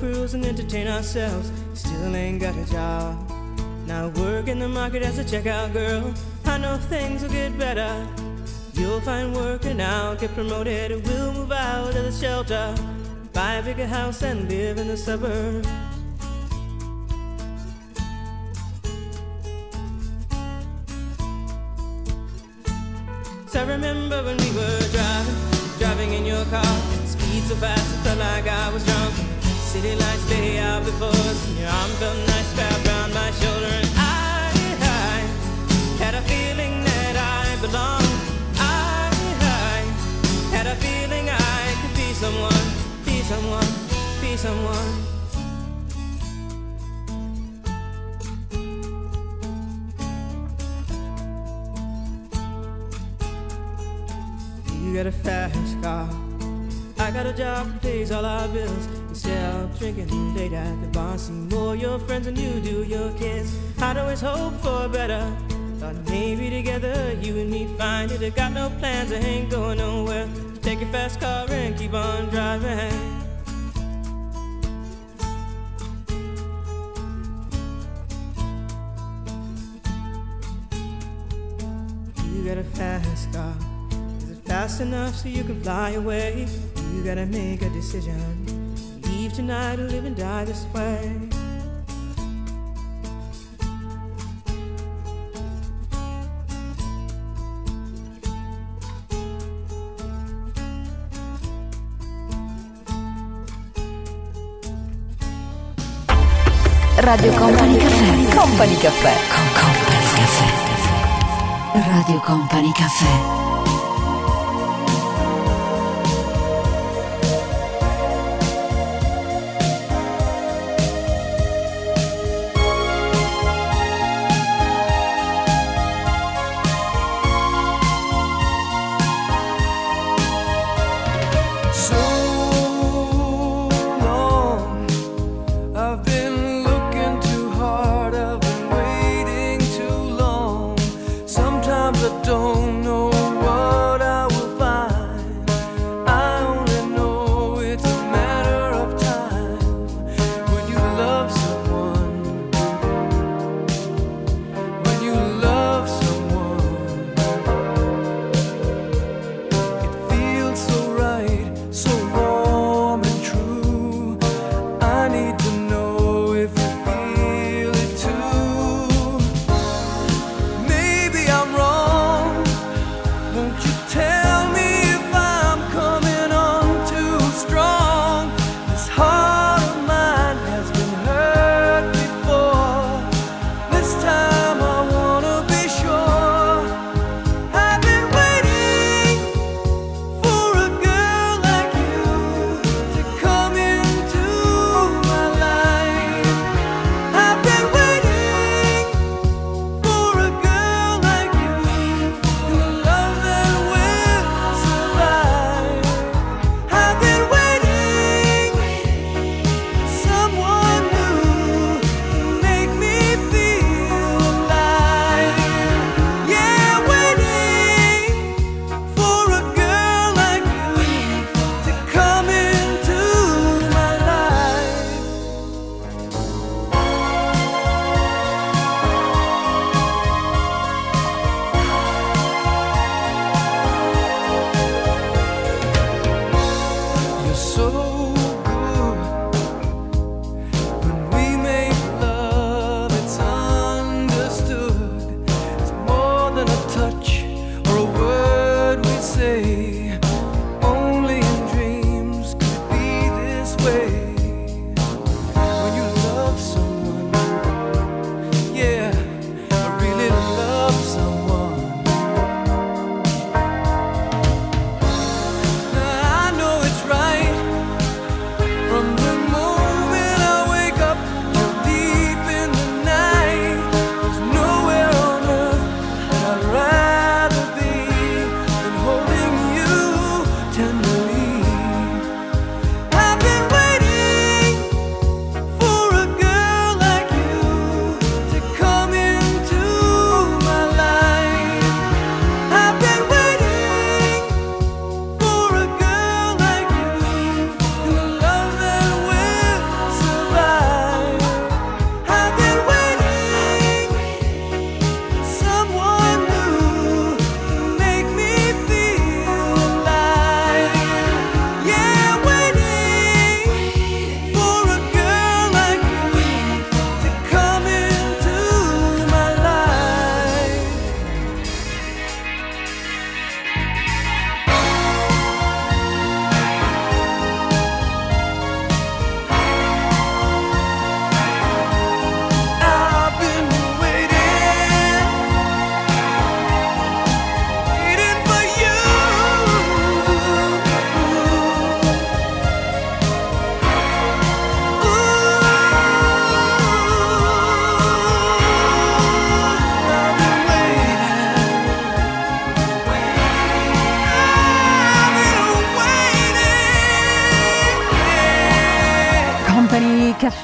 cruise and entertain ourselves. Still ain't got a job. Now work in the market as a checkout girl. I know things will get better. You'll find work and I'll get promoted. We'll move out of the shelter, buy a bigger house and live in the suburbs. I remember when we were driving, driving in your car. Speed so fast, it felt like I was. City lights lay out before us, and your arm felt nice wrapped around my shoulder. And I, I had a feeling that I belonged. I, I had a feeling I could be someone, be someone, be someone. You got a fast car. I got a job that pays all our bills. Of drinking late at the bar, see more your friends than you do your kids. I'd always hope for better. Thought maybe together you and me find it. I got no plans, I ain't going nowhere. Take your fast car and keep on driving. You got a fast car. Is it fast enough so you can fly away? You gotta make a decision. Tonight or live and die this way. Radio Company Caffè. Company Caffè. Con Company Caffè. Radio Company Caffè.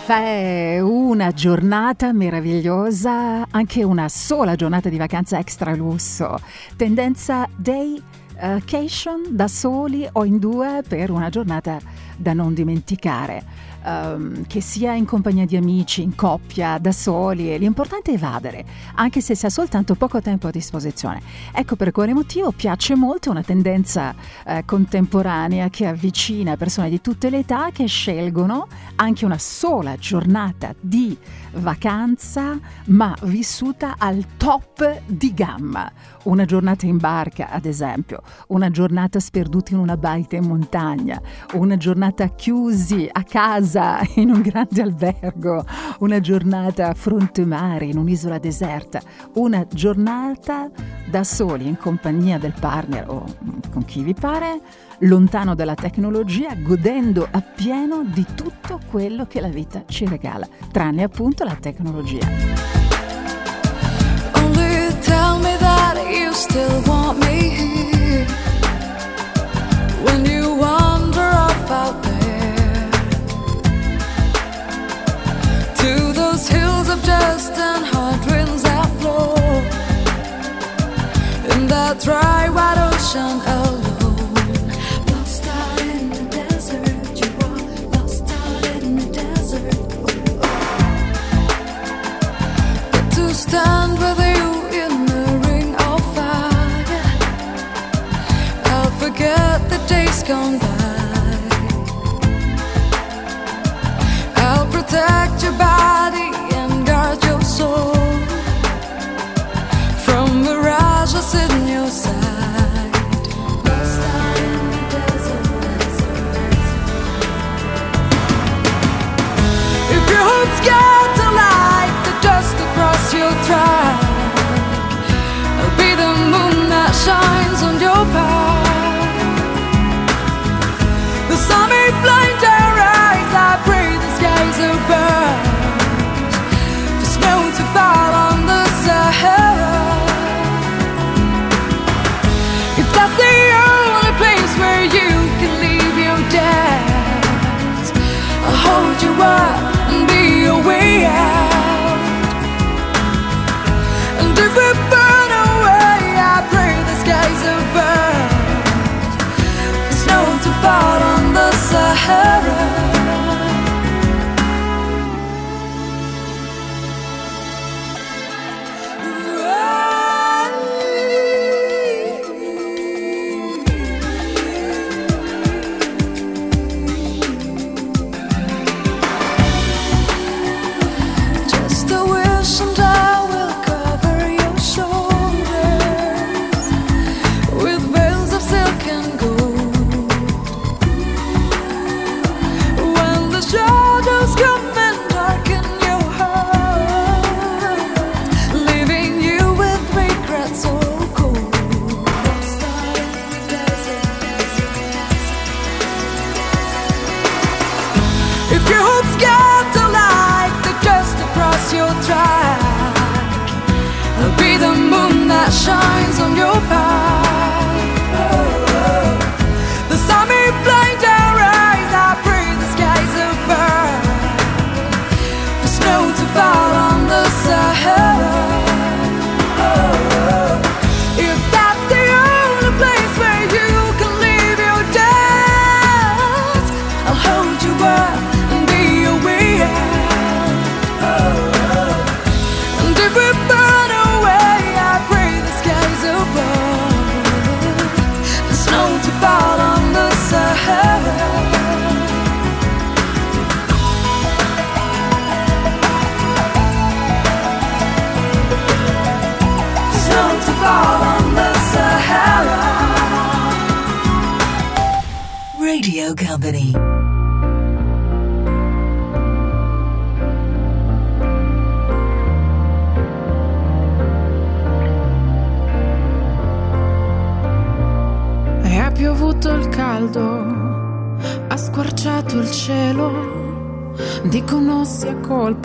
Caffè, una giornata meravigliosa, anche una sola giornata di vacanza extra lusso. Tendenza day vacation da soli o in due per una giornata da non dimenticare. Um, che sia in compagnia di amici, in coppia, da soli, l'importante è evadere, anche se si ha soltanto poco tempo a disposizione. Ecco per quale motivo piace molto una tendenza eh, contemporanea che avvicina persone di tutte le età che scelgono anche una sola giornata di vacanza, ma vissuta al top di gamma. Una giornata in barca, ad esempio, una giornata sperduti in una baita in montagna, una giornata chiusi a casa [laughs] in un grande albergo, una giornata a fronte mare in un'isola deserta, una giornata da soli in compagnia del partner o con chi vi pare, lontano dalla tecnologia, godendo appieno di tutto quello che la vita ci regala, tranne appunto la tecnologia. Only tell me that you still want me here those hills of dust and hard winds that blow in that dry white ocean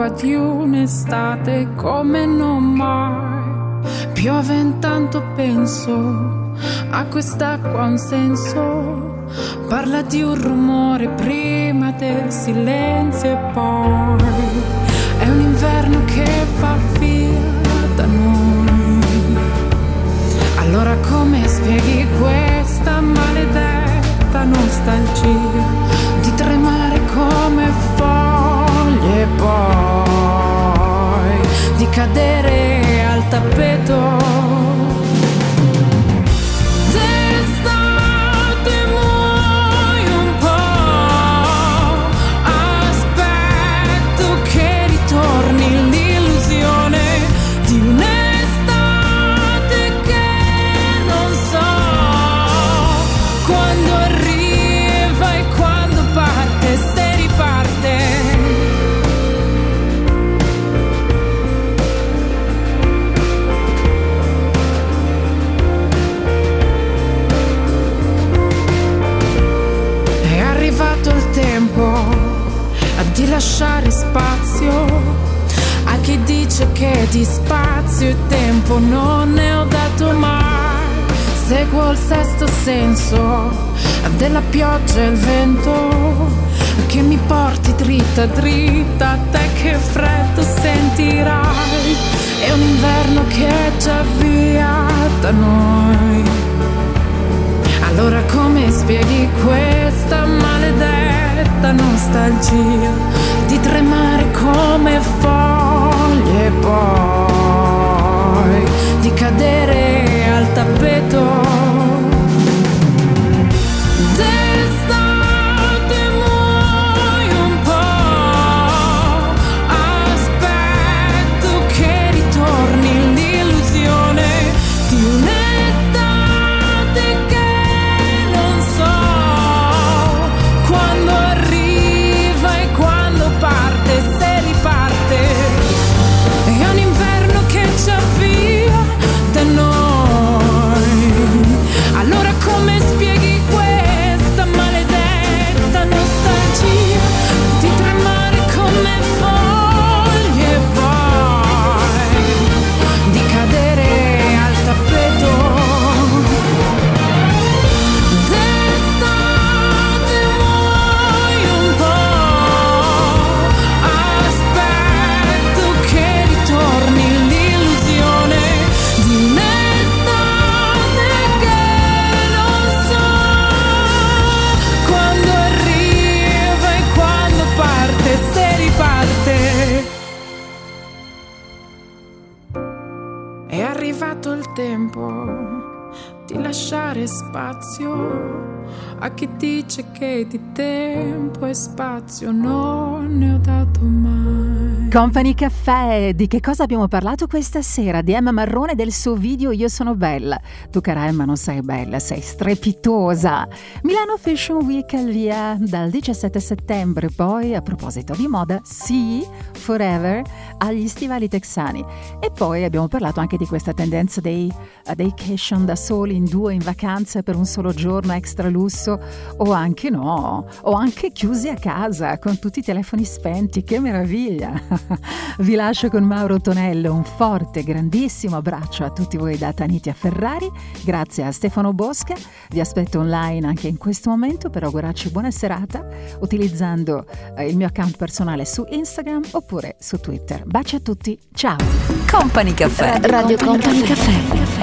di un'estate come non mai. Piove intanto penso a quest'acqua un senso. Parla di un rumore prima del silenzio e poi è un inverno che fa Company Caffè, di che cosa abbiamo parlato questa sera? Di Emma Marrone del suo video Io sono bella. Tu cara Emma non sei bella, sei strepitosa. Milano Fashion Week al via dal 17 settembre, poi a proposito di moda, sì, forever, agli stivali texani. E poi abbiamo parlato anche di questa tendenza dei vacation da soli, in due, in vacanza per un solo giorno, extra lusso, o anche no, o anche chiusi a casa con tutti i telefoni spenti, che meraviglia! [laughs] Vi lascio con Mauro Tonello, un forte, grandissimo abbraccio a tutti voi da Tanitia Ferrari, grazie a Stefano Bosca, vi aspetto online anche in questo momento per augurarci buona serata utilizzando eh, il mio account personale su Instagram oppure su Twitter. Baci a tutti, ciao! Company Caffè. Radio Company Caffè.